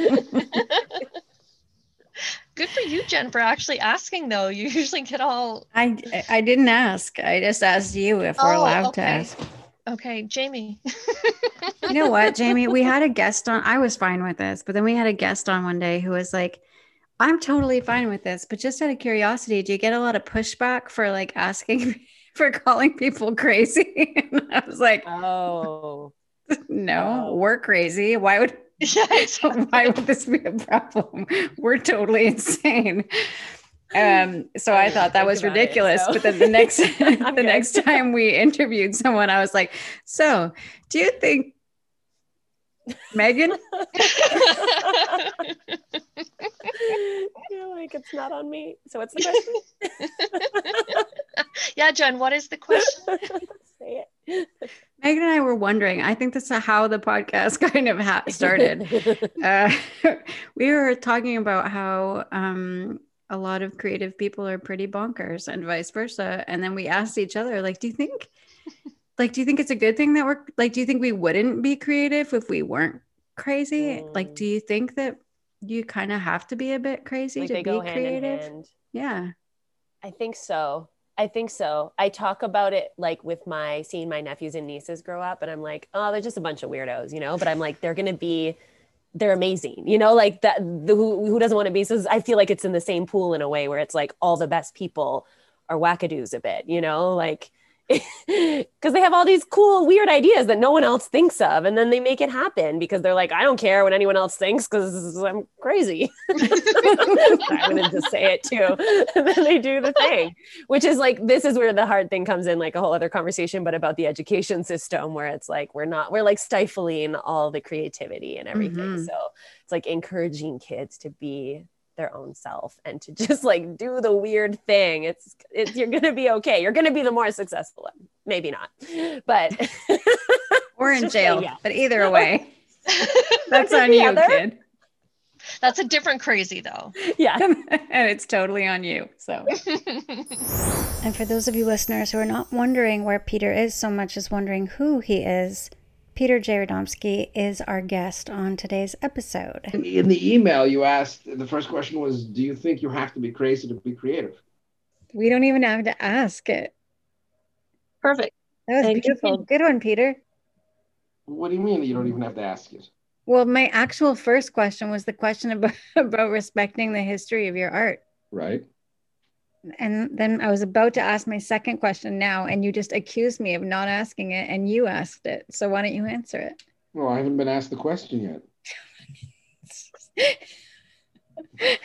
Speaker 2: Good for you, Jen, for actually asking though. You usually get all
Speaker 1: I I didn't ask. I just asked you if we're
Speaker 2: Oh,
Speaker 1: allowed to ask.
Speaker 2: Okay, Jamie.
Speaker 1: You know what, Jamie? We had a guest on. I was fine with this, but then we had a guest on one day who was like, "I'm totally fine with this, but just out of curiosity, do you get a lot of pushback for like asking for calling people crazy?" and I was like,
Speaker 11: "Oh,
Speaker 1: no, oh. we're crazy. Why would why would this be a problem? We're totally insane." Um, so I thought that was
Speaker 11: about it,
Speaker 1: ridiculous.
Speaker 11: so.
Speaker 1: But then the next the
Speaker 11: good.
Speaker 1: next time we interviewed someone, I was like, "So, do you think Megan?"
Speaker 11: You're like, it's not on me. So what's the question?
Speaker 2: yeah, Jen, what is the question?
Speaker 11: Say it.
Speaker 1: Megan and I were wondering. I think that's how the podcast kind of ha- started. uh, we were talking about how um, a lot of creative people are pretty bonkers, and vice versa. And then we asked each other, like, "Do you think, like, do you think it's a good thing that we're like? Do you think we wouldn't be creative if we weren't crazy? Like, do mm. you think that you kind of have to be a bit crazy
Speaker 11: Like
Speaker 1: to be
Speaker 11: hand
Speaker 1: creative?
Speaker 11: hand.
Speaker 1: Yeah.
Speaker 11: I think so. I think so. I talk about it like with my seeing my nephews and nieces grow up, and I'm like, oh, they're just a bunch of weirdos, you know. But I'm like, they're gonna be, they're amazing, you know. Like that, the, who who doesn't want to be? So I feel like it's in the same pool in a way where it's like all the best people are wackadoos a bit, you know, like because they have all these cool weird ideas that no one else thinks of and then they make it happen because they're like i don't care what anyone else thinks because i'm crazy. I'm gonna say it too. And then they do the thing which is like this is where the hard thing comes in like a whole other conversation but about the education system where it's like we're not we're like stifling all the creativity and everything.
Speaker 1: Mhm.
Speaker 11: so it's like encouraging kids to be their own self and to just like do the weird thing it's it's you're gonna be okay you're gonna be the more successful one maybe not but
Speaker 1: Or in
Speaker 11: Just say
Speaker 1: jail,
Speaker 11: yes.
Speaker 1: but either way, that's on you,
Speaker 11: other?
Speaker 1: kid.
Speaker 2: That's a different crazy though.
Speaker 11: Yeah.
Speaker 1: and it's totally on you. So And for those of you listeners who are not wondering where Peter is so much as wondering who he is, Peter J. Radomski is our guest on today's episode.
Speaker 15: In, in the email, you asked the first question was, "Do you think you have to be crazy to be creative?"
Speaker 1: We don't even have to ask it.
Speaker 2: Perfect.
Speaker 1: That was
Speaker 15: Thank you.
Speaker 1: beautiful. Good one, Peter.
Speaker 15: What do you mean that you don't even have to ask it?
Speaker 1: Well, my actual first question was the question about, about respecting the history of your art.
Speaker 15: Right?
Speaker 1: And then I was about to ask my second question now, and you just accused me of not asking it, and you asked it. So why don't you answer it?
Speaker 15: Well, I haven't been asked the question yet.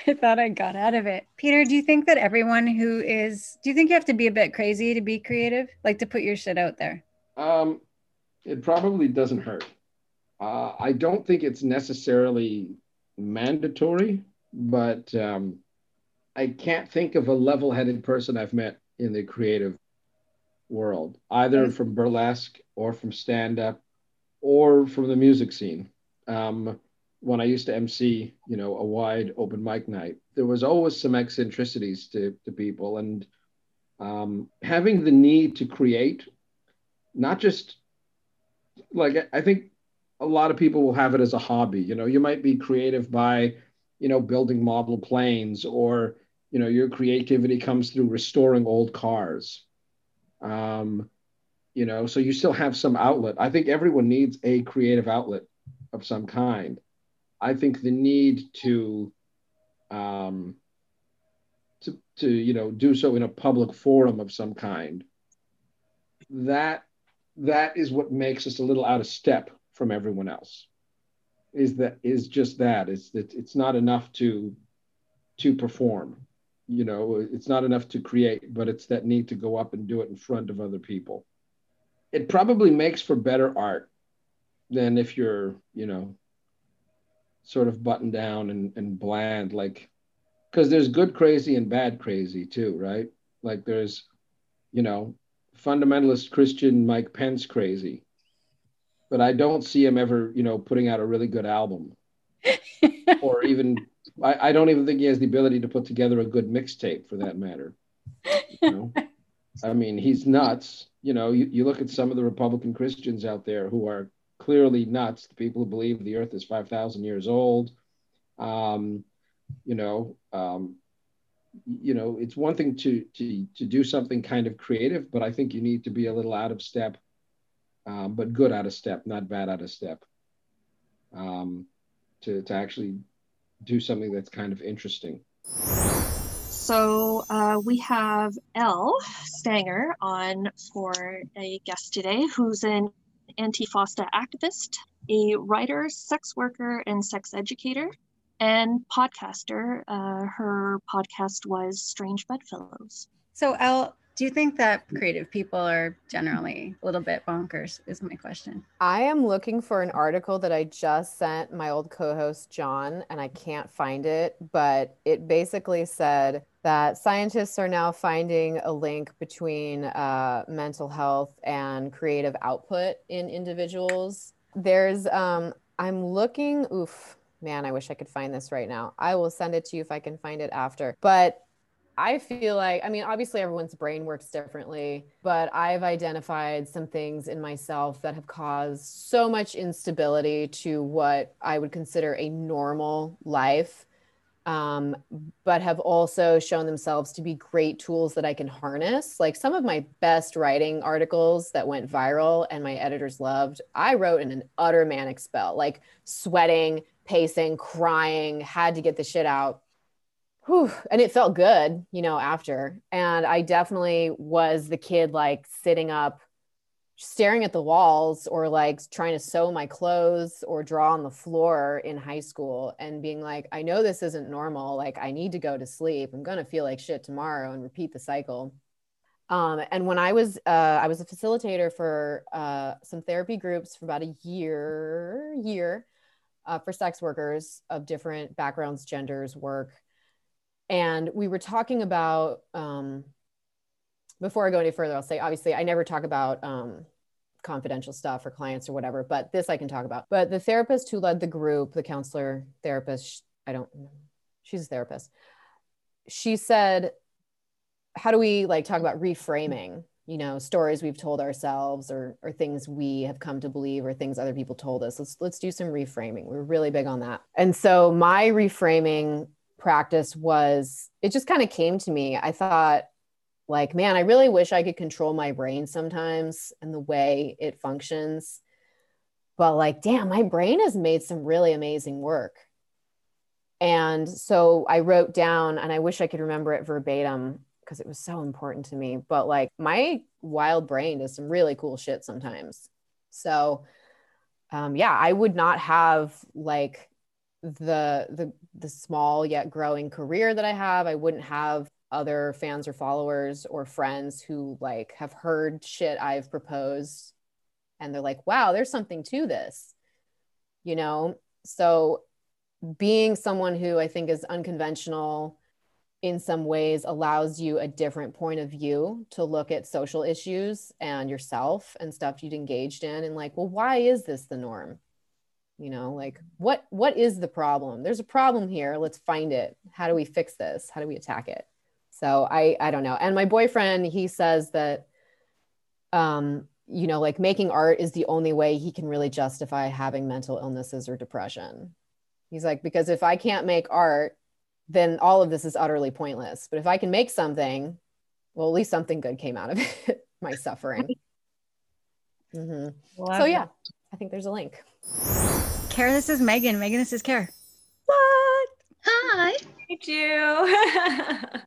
Speaker 1: I thought I got out of it. Peter, do you think that everyone who is, do you think you have to be a bit crazy to be creative? Like to put your shit out there?
Speaker 15: Um, it probably doesn't hurt. Uh, I don't think it's necessarily mandatory, but um, I can't think of a level-headed person I've met in the creative world, either from burlesque or from stand-up or from the music scene. Um, when I used to MC, you know, a wide open mic night, there was always some eccentricities to, to people, and um, having the need to create, not just like I- I think a lot of people will have it as a hobby. You know, you might be creative by, you know, building model planes, or you know, your creativity comes through restoring old cars. Um, you know so you still have some outlet. I think everyone needs a creative outlet of some kind. I think the need to um to, to you know do so in a public forum of some kind that that is what makes us a little out of step from everyone else. Is that is just that. It's it's not enough to to perform you know it's not enough to create but it's that need to go up and do it in front of other people. It probably makes for better art than if you're you know sort of buttoned down and, and bland like because there's good crazy and bad crazy too right? Like there's you know fundamentalist christian mike pence crazy but i don't see him ever you know putting out a really good album or even I, I don't even think he has the ability to put together a good mixtape for that matter. You know? i mean he's nuts. You know you, you look at some of the republican christians out there who are clearly nuts the people who believe the earth is 5000 years old. Um, you know um, you know it's one thing to to to do something kind of creative but i think you need to be a little out of step um, but good out of step not bad out of step. Um, to to actually do something that's kind of interesting
Speaker 2: So uh, we have Elle Stanger on for a guest today, who's an anti-FOSTA activist, a writer, sex worker, and sex educator, and podcaster. Uh, her podcast was Strange Bedfellows.
Speaker 1: So, Elle, do you think that creative people are generally a little bit bonkers? Is my question.
Speaker 16: I am looking for an article that I just sent my old co host, John, and I can't find it, but it basically said that scientists are now finding a link between uh, mental health and creative output in individuals. There's, um, I'm looking, oof, man, I wish I could find this right now. I will send it to you if I can find it after. But I feel like, I mean, obviously everyone's brain works differently, but I've identified some things in myself that have caused so much instability to what I would consider a normal life, um, but have also shown themselves to be great tools that I can harness. Like some of my best writing articles that went viral and my editors loved, I wrote in an utter manic spell, like sweating, pacing, crying, had to get the shit out whew, and it felt good, you know, after. And I definitely was the kid like sitting up, staring at the walls or like trying to sew my clothes or draw on the floor in high school and being like, I know this isn't normal. Like, I need to go to sleep. I'm going to feel like shit tomorrow and repeat the cycle. Um, and when I was, uh, I was a facilitator for uh, some therapy groups for about a year, year uh, for sex workers of different backgrounds, genders, work and we were talking about um, before i go any further i'll say obviously i never talk about um, confidential stuff for clients or whatever but this i can talk about. But the therapist who led the group the counselor therapist i don't she's a therapist. She said how do we like talk about reframing you know stories we've told ourselves or or things we have come to believe or things other people told us? Let's let's do some reframing. We're really big on that. And so my reframing practice was it just kind of came to me. I thought, like, man, I really wish I could control my brain sometimes and the way it functions. But, like, damn, my brain has made some really amazing work. And so I wrote down, and I wish I could remember it verbatim because it was so important to me. But, like, my wild brain does some really cool shit sometimes. So, um, yeah, I would not have like the the the small yet growing career that I have, I wouldn't have other fans or followers or friends who like have heard shit I've proposed and they're like, "Wow, there's something to this." You know? So being someone who I think is unconventional in some ways allows you a different point of view to look at social issues and yourself and stuff you'd engaged in and like, well, why is this the norm? You know like what what is the problem? There's a problem here. Let's find it. How do we fix this? How do we attack it? So i i don't know. And my boyfriend he says that um you know like making art is the only way he can really justify having mental illnesses or depression. He's like because if i can't make art then all of this is utterly pointless. But if i can make something well at least something good came out of it my suffering.
Speaker 1: Mm-hmm.
Speaker 16: So yeah. I think there's a link.
Speaker 1: Kara, this is Megan. Megan, this is Care. What?
Speaker 17: Hi.
Speaker 1: Thank you.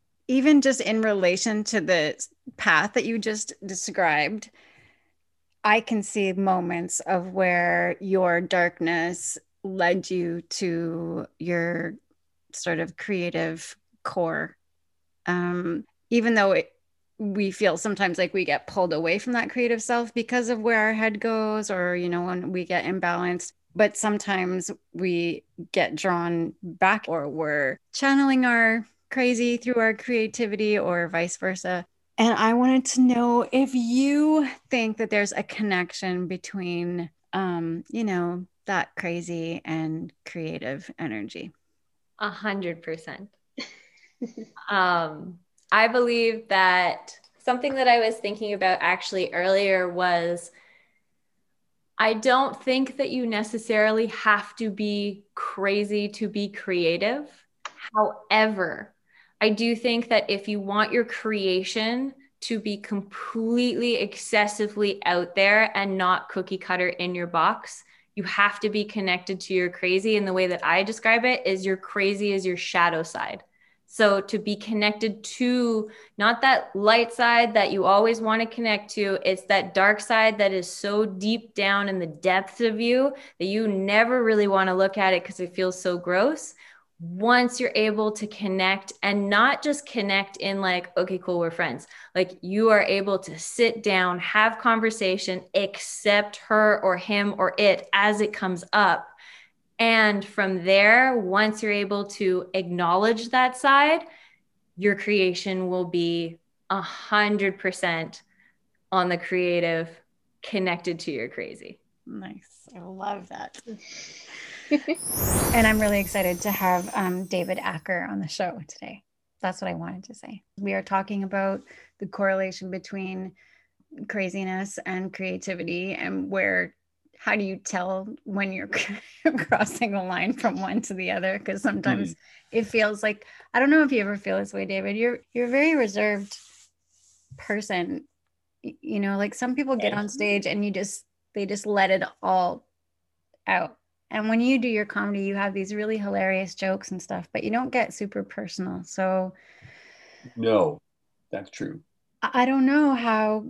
Speaker 1: Even just in relation to the path that you just described, I can see moments of where your darkness led you to your sort of creative core. Um, even though it, we feel sometimes like we get pulled away from that creative self because of where our head goes, or, you know, when we get imbalanced. But sometimes we get drawn back, or we're channeling our crazy through our creativity, or vice versa. And I wanted to know if you think that there's a connection between, um, you know, that crazy and creative energy.
Speaker 18: A hundred percent. Um, I believe that something that I was thinking about actually earlier was I don't think that you necessarily have to be crazy to be creative. However, I do think that if you want your creation to be completely excessively out there and not cookie cutter in your box, you have to be connected to your crazy. And the way that I describe it is your crazy is your shadow side. So to be connected to not that light side that you always want to connect to, it's that dark side that is so deep down in the depths of you that you never really want to look at it because it feels so gross. Once you're able to connect and not just connect in like, okay, cool, we're friends. Like you are able to sit down, have conversation, accept her or him or it as it comes up and from there, once you're able to acknowledge that side, your creation will be a hundred percent on the creative, connected to your crazy.
Speaker 1: Nice. I love that. and I'm really excited to have um, David Acker on the show today. That's what I wanted to say. We are talking about the correlation between craziness and creativity and where how do you tell when you're crossing a line from one to the other? Because sometimes hmm. it feels like i don't know if you ever feel this way david you're you're a very reserved person. You know like some people get on stage and you just they just let it all out. And when you do your comedy you have these really hilarious jokes and stuff but you don't get super personal. So
Speaker 19: No, that's true.
Speaker 1: I don't know how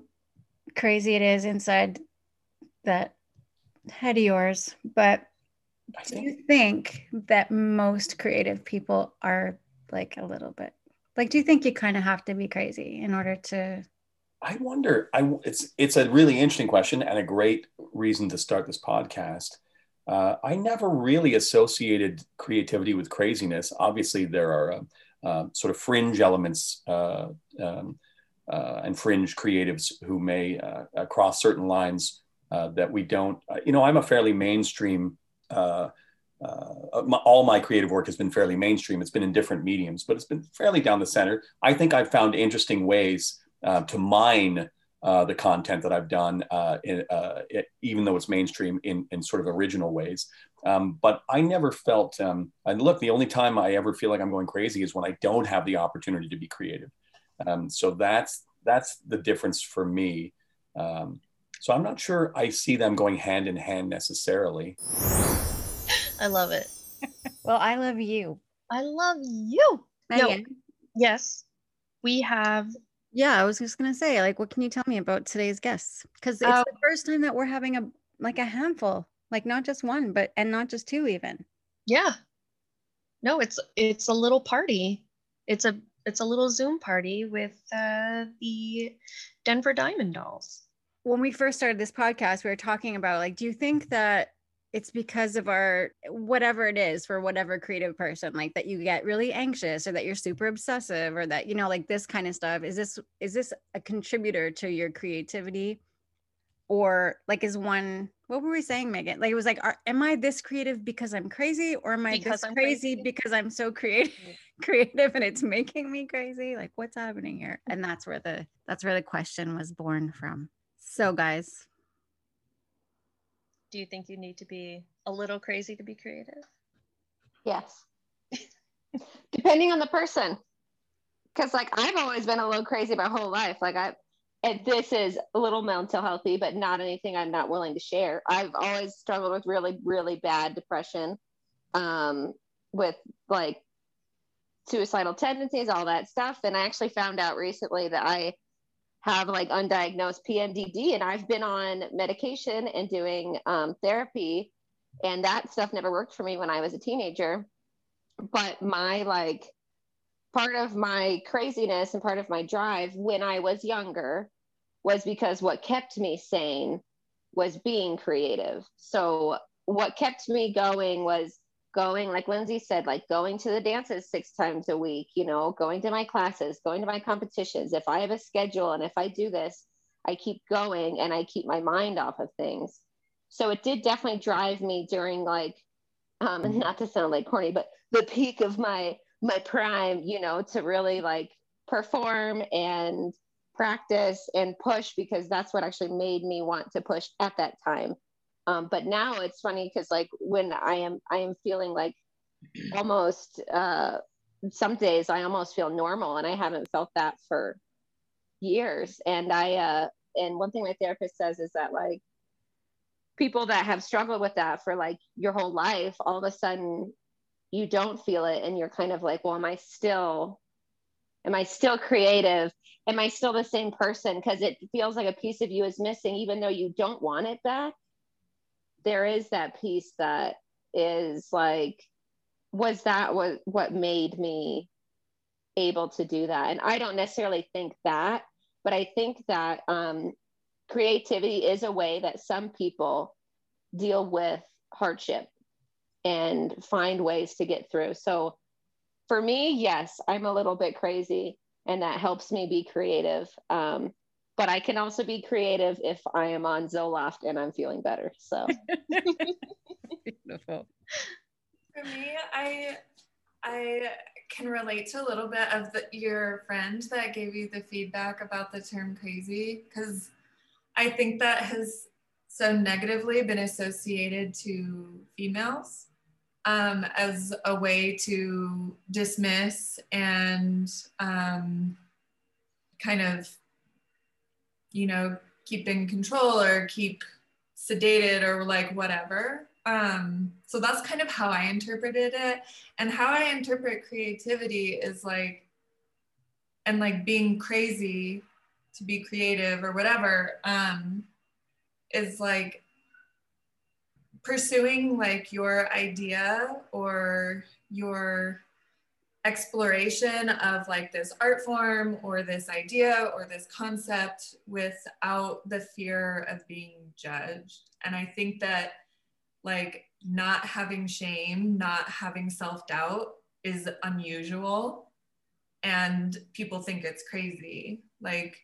Speaker 1: crazy it is inside that head of yours, but do you think that most creative people are like a little bit like do you think you kind of have to be crazy in order to
Speaker 19: I wonder. I it's it's a really interesting question and a great reason to start this podcast. Uh, I never really associated creativity with craziness. Obviously, there are uh, uh, sort of fringe elements uh, um, uh, and fringe creatives who may uh, uh, cross certain lines uh, that we don't. Uh, you know, I'm a fairly mainstream. Uh, uh, my, all my creative work has been fairly mainstream. It's been in different mediums, but it's been fairly down the center. I think I've found interesting ways to mine uh, the content that I've done, uh, in, uh, it, even though it's mainstream in, in sort of original ways. Um, but I never felt, um, and look, the only time I ever feel like I'm going crazy is when I don't have the opportunity to be creative. Um, so that's that's the difference for me. Um, so I'm not sure I see them going hand in hand necessarily.
Speaker 2: I love it.
Speaker 1: well i love you
Speaker 2: I love you. No,
Speaker 1: Megan?
Speaker 2: yes, we have.
Speaker 1: yeah i was just gonna say like what can you tell me about today's guests because it's
Speaker 2: Oh.
Speaker 1: the first time that we're having a like a handful like not just one but and not just two even
Speaker 2: Yeah. No, it's it's a little party. It's a it's a little Zoom party with uh, the Denver Diamond Dolls.
Speaker 1: When we first started this podcast, we were talking about like, do you think that it's because of our whatever it is for whatever creative person, like that you get really anxious or that you're super obsessive or that, you know, like this kind of stuff? Is this is this a contributor to your creativity? Or like is one what were we saying, Megan? Like it was like, are, am I this creative because I'm crazy, or am I
Speaker 2: Because
Speaker 1: this
Speaker 2: I'm
Speaker 1: crazy,
Speaker 2: crazy.
Speaker 1: because I'm so creative, mm. creative and it's making me crazy? Like what's happening here? And that's where the that's where the question was born from. So guys,
Speaker 2: Do you think you need to be a little crazy to be creative?
Speaker 17: Yes. Depending on the person. Because like I've always been a little crazy my whole life. Like I and this is a little mental healthy, but not anything I'm not willing to share. I've always struggled with really, really bad depression, um, with like suicidal tendencies, all that stuff. And I actually found out recently that I have like undiagnosed PMDD, and I've been on medication and doing um, therapy, and that stuff never worked for me when I was a teenager. But my like part of my craziness and part of my drive when I was younger was because what kept me sane was being creative. So what kept me going was going like lindsay said like going to the dances six times a week you know going to my classes going to my competitions. If i have a schedule and if i do this i keep going and i keep my mind off of things. So it did definitely drive me during like um not to sound like corny but the peak of my my prime you know to really like perform and practice and push because that's what actually made me want to push at that time um, but now it's funny because like when I am I am feeling like almost uh, some days I almost feel normal and I haven't felt that for years. And I uh, and one thing my therapist says is that like people that have struggled with that for like your whole life, all of a sudden you don't feel it and you're kind of like, well, am I still am I still creative? Am I still the same person? Because it feels like a piece of you is missing, even though you don't want it back there is that piece that is like was that what what made me able to do that? And i don't necessarily think that but i think that um, creativity is a way that some people deal with hardship and find ways to get through. So for me yes i'm a little bit crazy and that helps me be creative. Um, but I can also be creative if I am on Zoloft and I'm feeling better. So
Speaker 20: beautiful. For me, I I can relate to a little bit of the, your friend that gave you the feedback about the term crazy because I think that has so negatively been associated to females um, as a way to dismiss and um, kind of you know, keep in control or keep sedated or like whatever. Um, so that's kind of how I interpreted it. And how I interpret creativity is like, and like being crazy to be creative or whatever, um, is like pursuing like your idea or your exploration of like this art form or this idea or this concept without the fear of being judged. And I think that like not having shame, not having self doubt is unusual. And people think it's crazy. Like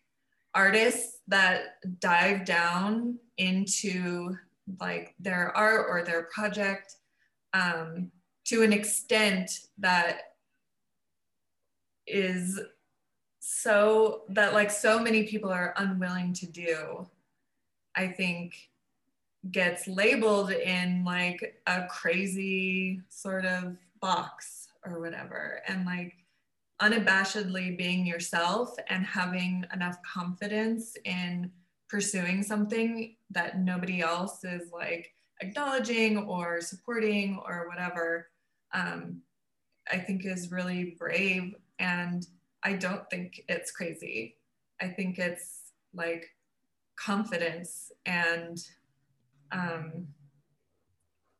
Speaker 20: artists that dive down into like their art or their project um, to an extent that is so that like so many people are unwilling to do i think gets labeled in like a crazy sort of box or whatever. And like unabashedly being yourself and having enough confidence in pursuing something that nobody else is like acknowledging or supporting or whatever um, i think is really brave and I don't think it's crazy. I think it's like confidence and um,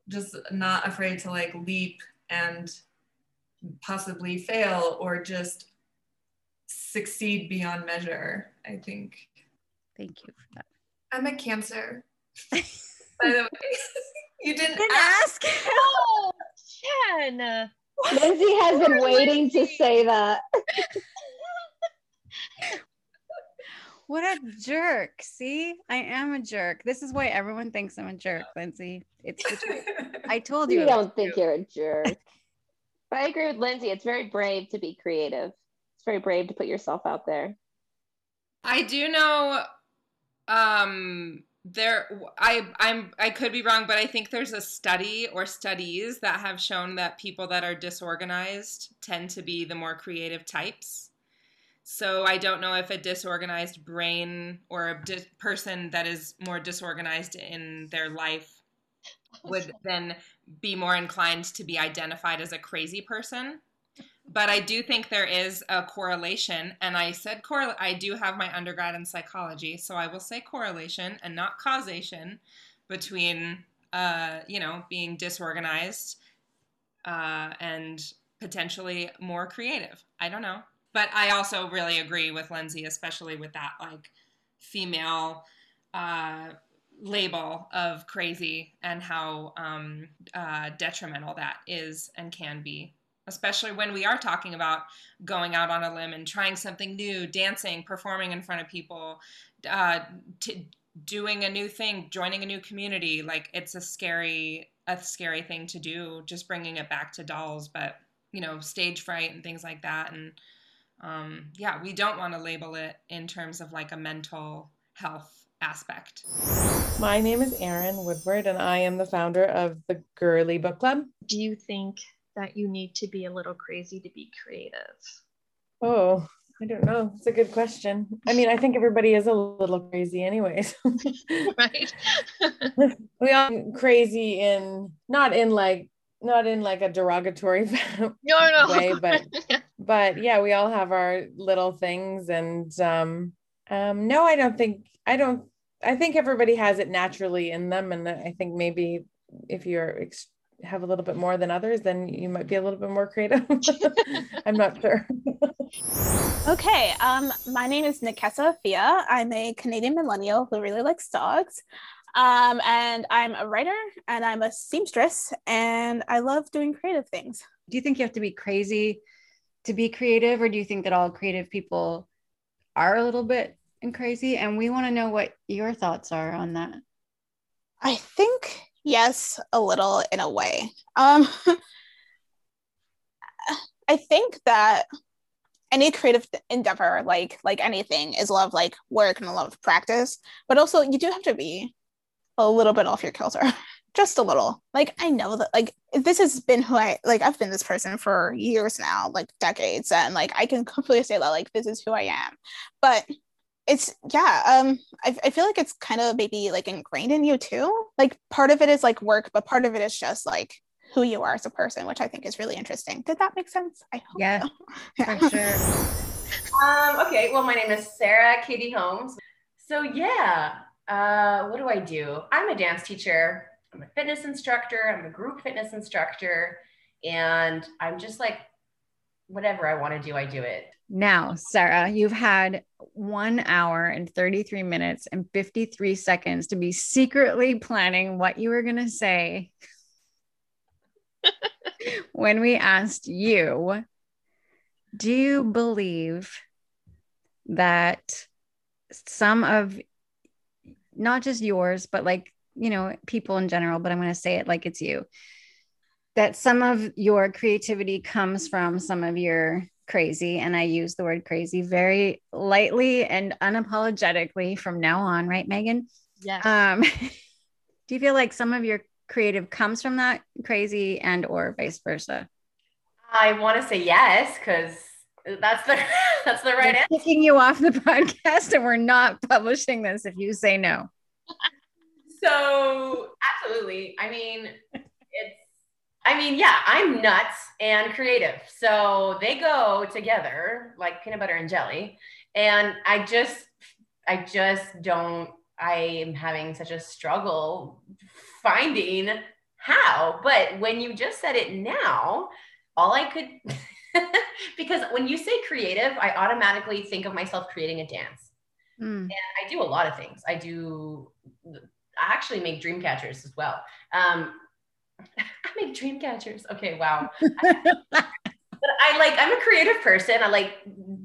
Speaker 20: just not afraid to like leap and possibly fail or just succeed beyond measure. I think.
Speaker 1: Thank you for that.
Speaker 20: I'm a cancer. By the way, you didn't,
Speaker 2: didn't
Speaker 20: ask.
Speaker 2: ask. oh, Jen.
Speaker 17: Lindsay has been waiting to say that.
Speaker 1: what a jerk. See, I am a jerk. This is why everyone thinks I'm a jerk, Lindsay. It's the truth. I told you.
Speaker 17: You don't think you're a jerk. but I agree with Lindsay. It's very brave to be creative. It's very brave to put yourself out there.
Speaker 21: I do know um there i i'm i could be wrong but i think there's a study or studies that have shown that people that are disorganized tend to be the more creative types So I don't know if a disorganized brain or a dis- person that is more disorganized in their life would then be more inclined to be identified as a crazy person. But I do think there is a correlation, and I said correl. I do have my undergrad in psychology, so I will say correlation and not causation between, uh, you know, being disorganized uh, and potentially more creative. I don't know. But I also really agree with Lindsay, especially with that like female uh, label of crazy and how um, uh, detrimental that is and can be. Especially when we are talking about going out on a limb and trying something new, dancing, performing in front of people, uh, t- doing a new thing, joining a new community. Like it's a scary, a scary thing to do. Just bringing it back to dolls, but you know, stage fright and things like that. And um, yeah, we don't want to label it in terms of like a mental health aspect.
Speaker 22: My name is Erin Woodward, and I am the founder of the Girly Book Club.
Speaker 2: Do you think that you need to be a little crazy to be creative?
Speaker 22: Oh, I don't know. It's a good question. I mean, I think everybody is a little crazy, anyways.
Speaker 2: right.
Speaker 22: we all crazy in not in like not in like a derogatory
Speaker 2: no, no.
Speaker 22: way, but but yeah, we all have our little things, and um, um, no, I don't think I don't. I think everybody has it naturally in them, and I think maybe if you're ex- have a little bit more than others, then you might be a little bit more creative. I'm not sure.
Speaker 23: Okay, um, my name is Nikessa Fia. I'm a Canadian millennial who really likes dogs. Um, and I'm a writer and I'm a seamstress and I love doing creative things.
Speaker 1: Do you think you have to be crazy to be creative, or do you think that all creative people are a little bit and crazy? And we want to know what your thoughts are on that.
Speaker 23: I think yes, a little in a way. Um, I think that any creative endeavor, like like anything, is a lot of like work and a lot of practice. But also, you do have to be a little bit off your kilter, just a little. Like I know that like this has been who I like. I've been this person for years now, like decades, and like I can completely say that like this is who I am. But it's yeah um I, I feel like it's kind of maybe like ingrained in you too. Like part of it is like work but part of it is just like who you are as a person which i think is really interesting. Did that make sense? I hope
Speaker 1: yeah,
Speaker 23: so.
Speaker 1: yeah.
Speaker 23: for
Speaker 24: sure. Um okay well my name is sarah katie holmes. So yeah uh what do i do? I'm a dance teacher. I'm a fitness instructor. I'm a group fitness instructor. And i'm just like whatever i want to do i do it.
Speaker 1: Now, Sarah, you've had one hour and 33 minutes and 53 seconds to be secretly planning what you were going to say when we asked you, do you believe that some of not just yours, but like, you know, people in general, but I'm going to say it like it's you, that some of your creativity comes from some of your crazy and i use the word crazy very lightly and unapologetically from now on right megan?
Speaker 2: Yes.
Speaker 1: Um do you feel like some of your creative comes from that crazy and or vice versa?
Speaker 24: I want to say yes because that's the that's the right answer.
Speaker 1: kicking you off the podcast and we're not publishing this if you say no.
Speaker 24: So absolutely. I mean I mean, yeah, I'm nuts and creative. So they go together like peanut butter and jelly. And I just, I just don't, I am having such a struggle finding how. But when you just said it now, all I could, because when you say creative, I automatically think of myself creating a dance.
Speaker 1: Hmm.
Speaker 24: And I do a lot of things. I do, I actually make dream catchers as well. Um, I make dream catchers. Okay, wow. but I like I'm a creative person. I like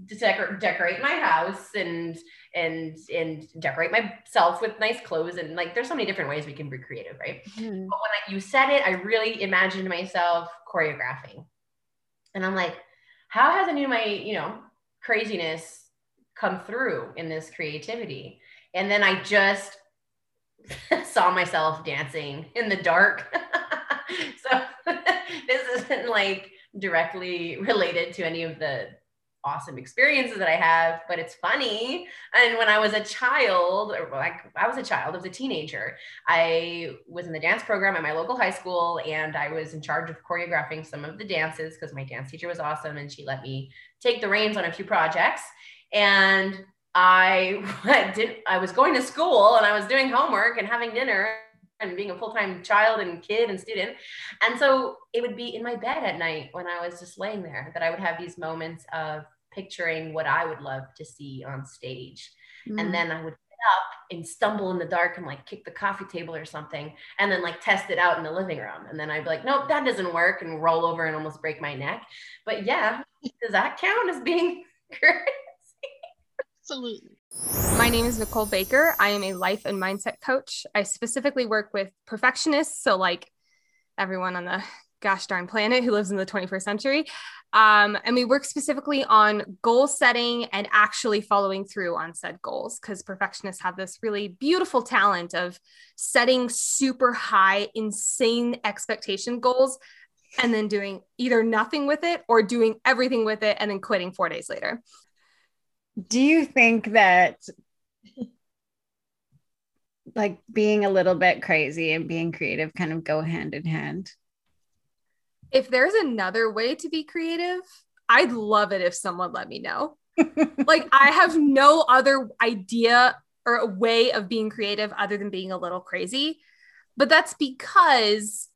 Speaker 24: to decor- decorate my house and and and decorate myself with nice clothes and like there's so many different ways we can be creative, right?
Speaker 1: Mm-hmm.
Speaker 24: But when I, you said it, I really imagined myself choreographing, and I'm like, how has any of my you know craziness come through in this creativity? And then I just saw myself dancing in the dark. this isn't like directly related to any of the awesome experiences that I have, but it's funny. And when I was a child, or like I was a child, I was a teenager, I was in the dance program at my local high school and I was in charge of choreographing some of the dances because my dance teacher was awesome and she let me take the reins on a few projects. And I did I was going to school and I was doing homework and having dinner and being a full-time child and kid and student. And so it would be in my bed at night when I was just laying there that I would have these moments of picturing what I would love to see on stage.
Speaker 1: Mm.
Speaker 24: And then I would get up and stumble in the dark and like kick the coffee table or something and then like test it out in the living room. And then I'd be like, nope, that doesn't work and roll over and almost break my neck. But yeah, does that count as being crazy?
Speaker 25: Absolutely.
Speaker 26: My name is Nicole Baker. I am a life and mindset coach. I specifically work with perfectionists, so like everyone on the gosh darn planet who lives in the 21st century. Um, and we work specifically on goal setting and actually following through on said goals because perfectionists have this really beautiful talent of setting super high, insane expectation goals and then doing either nothing with it or doing everything with it and then quitting four days later.
Speaker 1: Do you think that like being a little bit crazy and being creative kind of go hand in hand?
Speaker 26: If there's another way to be creative, I'd love it if someone let me know. like I have no other idea or a way of being creative other than being a little crazy. But that's because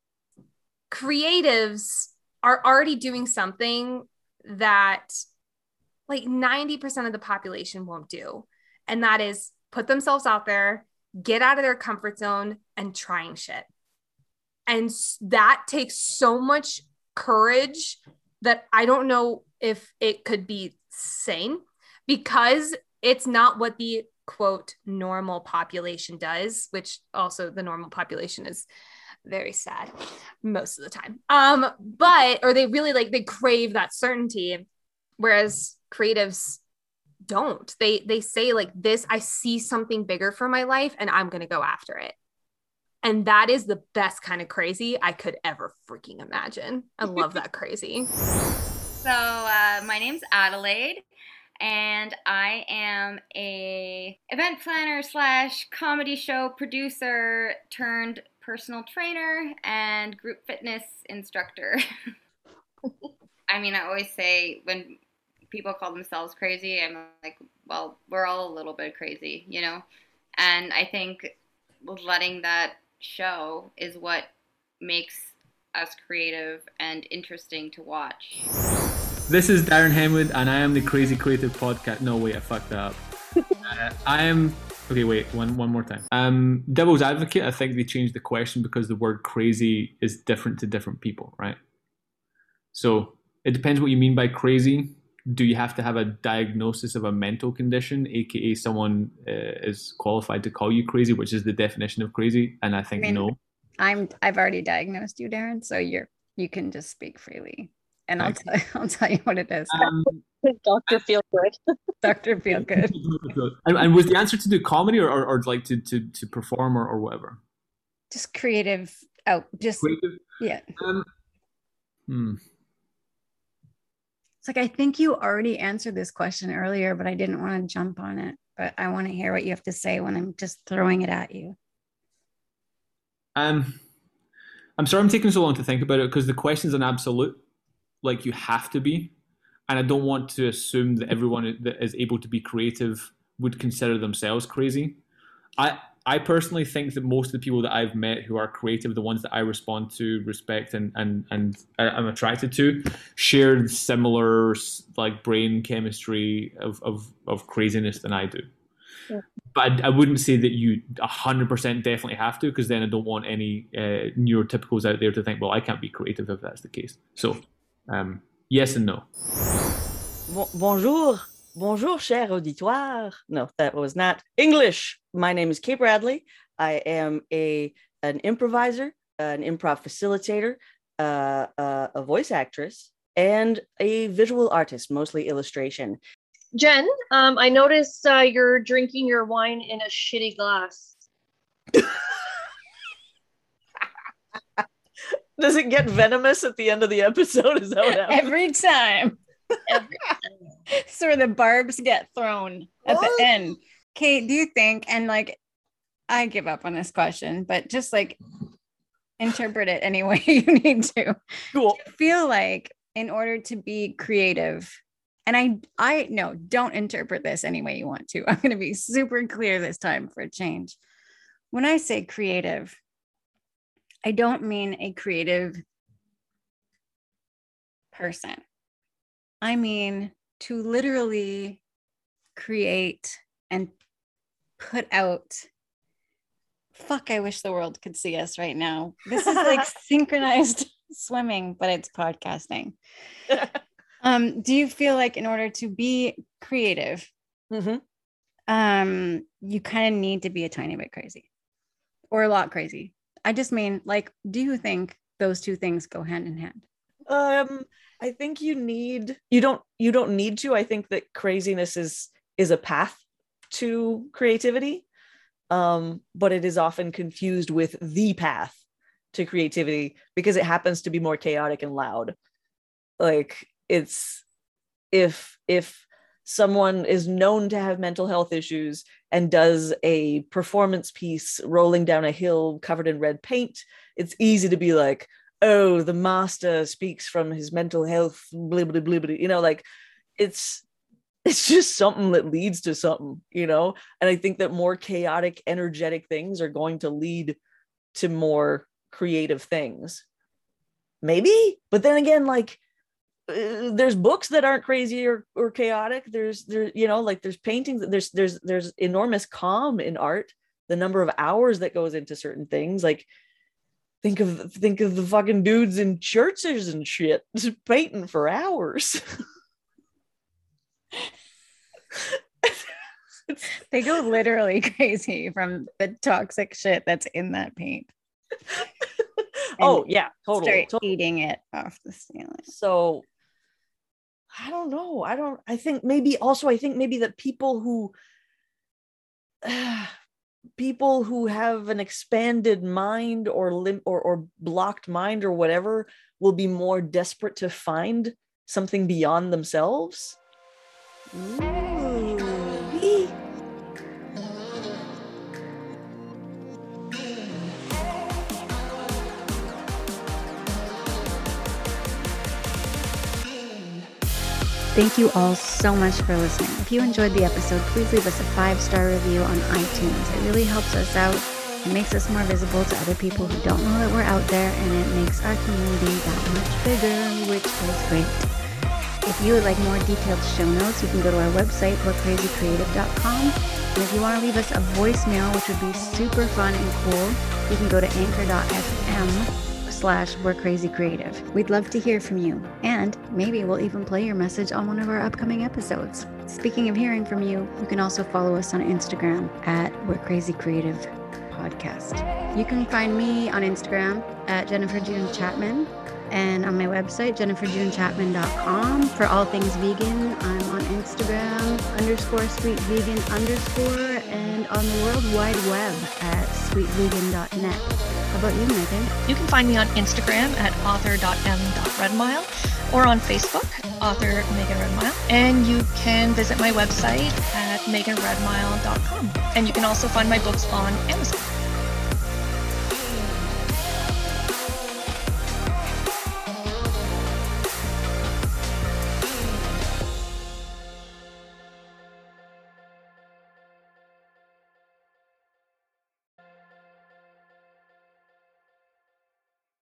Speaker 26: creatives are already doing something that like 90% of the population won't do. And that is put themselves out there, get out of their comfort zone, and trying shit. And that takes so much courage that I don't know if it could be sane because it's not what the quote normal population does, which also the normal population is very sad most of the time. Um, but or they really like they crave that certainty, whereas creatives don't. They they say like this, I see something bigger for my life and I'm gonna go after it. And that is the best kind of crazy I could ever freaking imagine. I love that crazy.
Speaker 27: So, uh, my name's Adelaide, and I am a event planner slash comedy show producer turned personal trainer and group fitness instructor. I mean, I always say when people call themselves crazy, I'm like, well, we're all a little bit crazy, you know? And I think letting that show is what makes us creative and interesting to watch.
Speaker 28: This is Darren Hemwood, and I am the Crazy Creative Podcast. No, wait, I fucked that up. uh, I am. Okay, wait, one one more time. Um, Devil's Advocate. I think they changed the question because the word crazy is different to different people, right? So it depends what you mean by crazy. Do you have to have a diagnosis of a mental condition, aka someone uh, is qualified to call you crazy, which is the definition of crazy? And I think
Speaker 1: I mean,
Speaker 28: no.
Speaker 1: I'm I've already diagnosed you, Darren, so you're you can just speak freely. And I'll tell, I'll tell you what it is.
Speaker 28: Um,
Speaker 17: Doctor Feel Good.
Speaker 1: Doctor Feel Good.
Speaker 28: and, and was the answer to do comedy or, or, or like to, to, to perform or, or whatever?
Speaker 1: Just creative Oh, Just
Speaker 28: Creative?
Speaker 1: yeah.
Speaker 28: Um, hmm.
Speaker 1: It's like I think you already answered this question earlier, but I didn't want to jump on it. But I want to hear what you have to say when I'm just throwing it at you.
Speaker 28: Um, I'm sorry I'm taking so long to think about it because the question's an absolute, like you have to be, and I don't want to assume that everyone that is able to be creative would consider themselves crazy. I I personally think that most of the people that I've met who are creative, the ones that I respond to, respect, and and and I- I'm attracted to, share similar like brain chemistry of of, of craziness than I do but I, I wouldn't say that you 100% definitely have to because then I don't want any uh, neurotypicals out there to think, well, I can't be creative if that's the case. So, um, yes and no.
Speaker 29: Bon- bonjour, bonjour, cher auditoire. No, that was not English. My name is Kate Bradley. I am a an improviser, an improv facilitator, uh, uh, a voice actress, and a visual artist, mostly illustration.
Speaker 2: Jen, um, I noticed uh, you're drinking your wine in a shitty glass.
Speaker 29: Does it get venomous at the end of the episode? Is that what happens?
Speaker 1: Every time. So where the barbs get thrown at the end. Kate, do you think, and like, I give up on this question, but just like interpret it any way you need to.
Speaker 29: Cool.
Speaker 1: Feel like in order to be creative, and I, I no, don't interpret this any way you want to. I'm going to be super clear this time for a change. When I say creative, I don't mean a creative person. I mean to literally create and put out. Fuck, I wish the world could see us right now. This is like synchronized swimming, but it's podcasting. um, do you feel like in order to be creative, um, you kind of need to be a tiny bit crazy or a lot crazy? I just mean, like, do you think those two things go hand in hand?
Speaker 29: Um i think you need you don't you don't need to. I think that craziness is is a path to creativity. Um but it is often confused with the path to creativity because it happens to be more chaotic and loud. Like it's if if someone is known to have mental health issues and does a performance piece rolling down a hill covered in red paint it's easy to be like oh the master speaks from his mental health blah, blah, blah, blah. you know like it's it's just something that leads to something you know? And i think that more chaotic energetic things are going to lead to more creative things. Maybe? But then again like uh, there's books that aren't crazy or, or chaotic. There's there you know like there's paintings there's there's there's enormous calm in art. The number of hours that goes into certain things like think of think of the fucking dudes in churches and shit just painting for hours
Speaker 1: they go literally crazy from the toxic shit that's in that paint.
Speaker 29: oh yeah totally, totally.
Speaker 1: eating it off the ceiling.
Speaker 29: so i don't know i don't i think maybe also i think maybe that people who people who have an expanded mind or lim- or, or blocked mind or whatever will be more desperate to find something beyond themselves
Speaker 1: Thank you all so much for listening. If you enjoyed the episode, please leave us a five star review on iTunes. It really helps us out. It makes us more visible to other people who don't know that we're out there, and it makes our community that much bigger, which is great. If you would like more detailed show notes, you can go to our website, we'recrazycreative.com. And if you want to leave us a voicemail, which would be super fun and cool, you can go to anchor.fm slash we're crazy creative. We'd love to hear from you, and maybe we'll even play your message on one of our upcoming episodes. Speaking of hearing from you, you can also follow us on Instagram at we're crazy creative podcast. You can find me on Instagram at Jennifer June Chapman and on my website, jenniferjunechapman.com. For all things vegan, I'm on Instagram, underscore sweet vegan underscore, and on the World Wide Web at sweetvegan.net. How about you, Megan?
Speaker 2: You can find me on Instagram at author.m.redmile or on Facebook, author Megan Redmile. And you can visit my website at meganredmile.com. And you can also find my books on Amazon.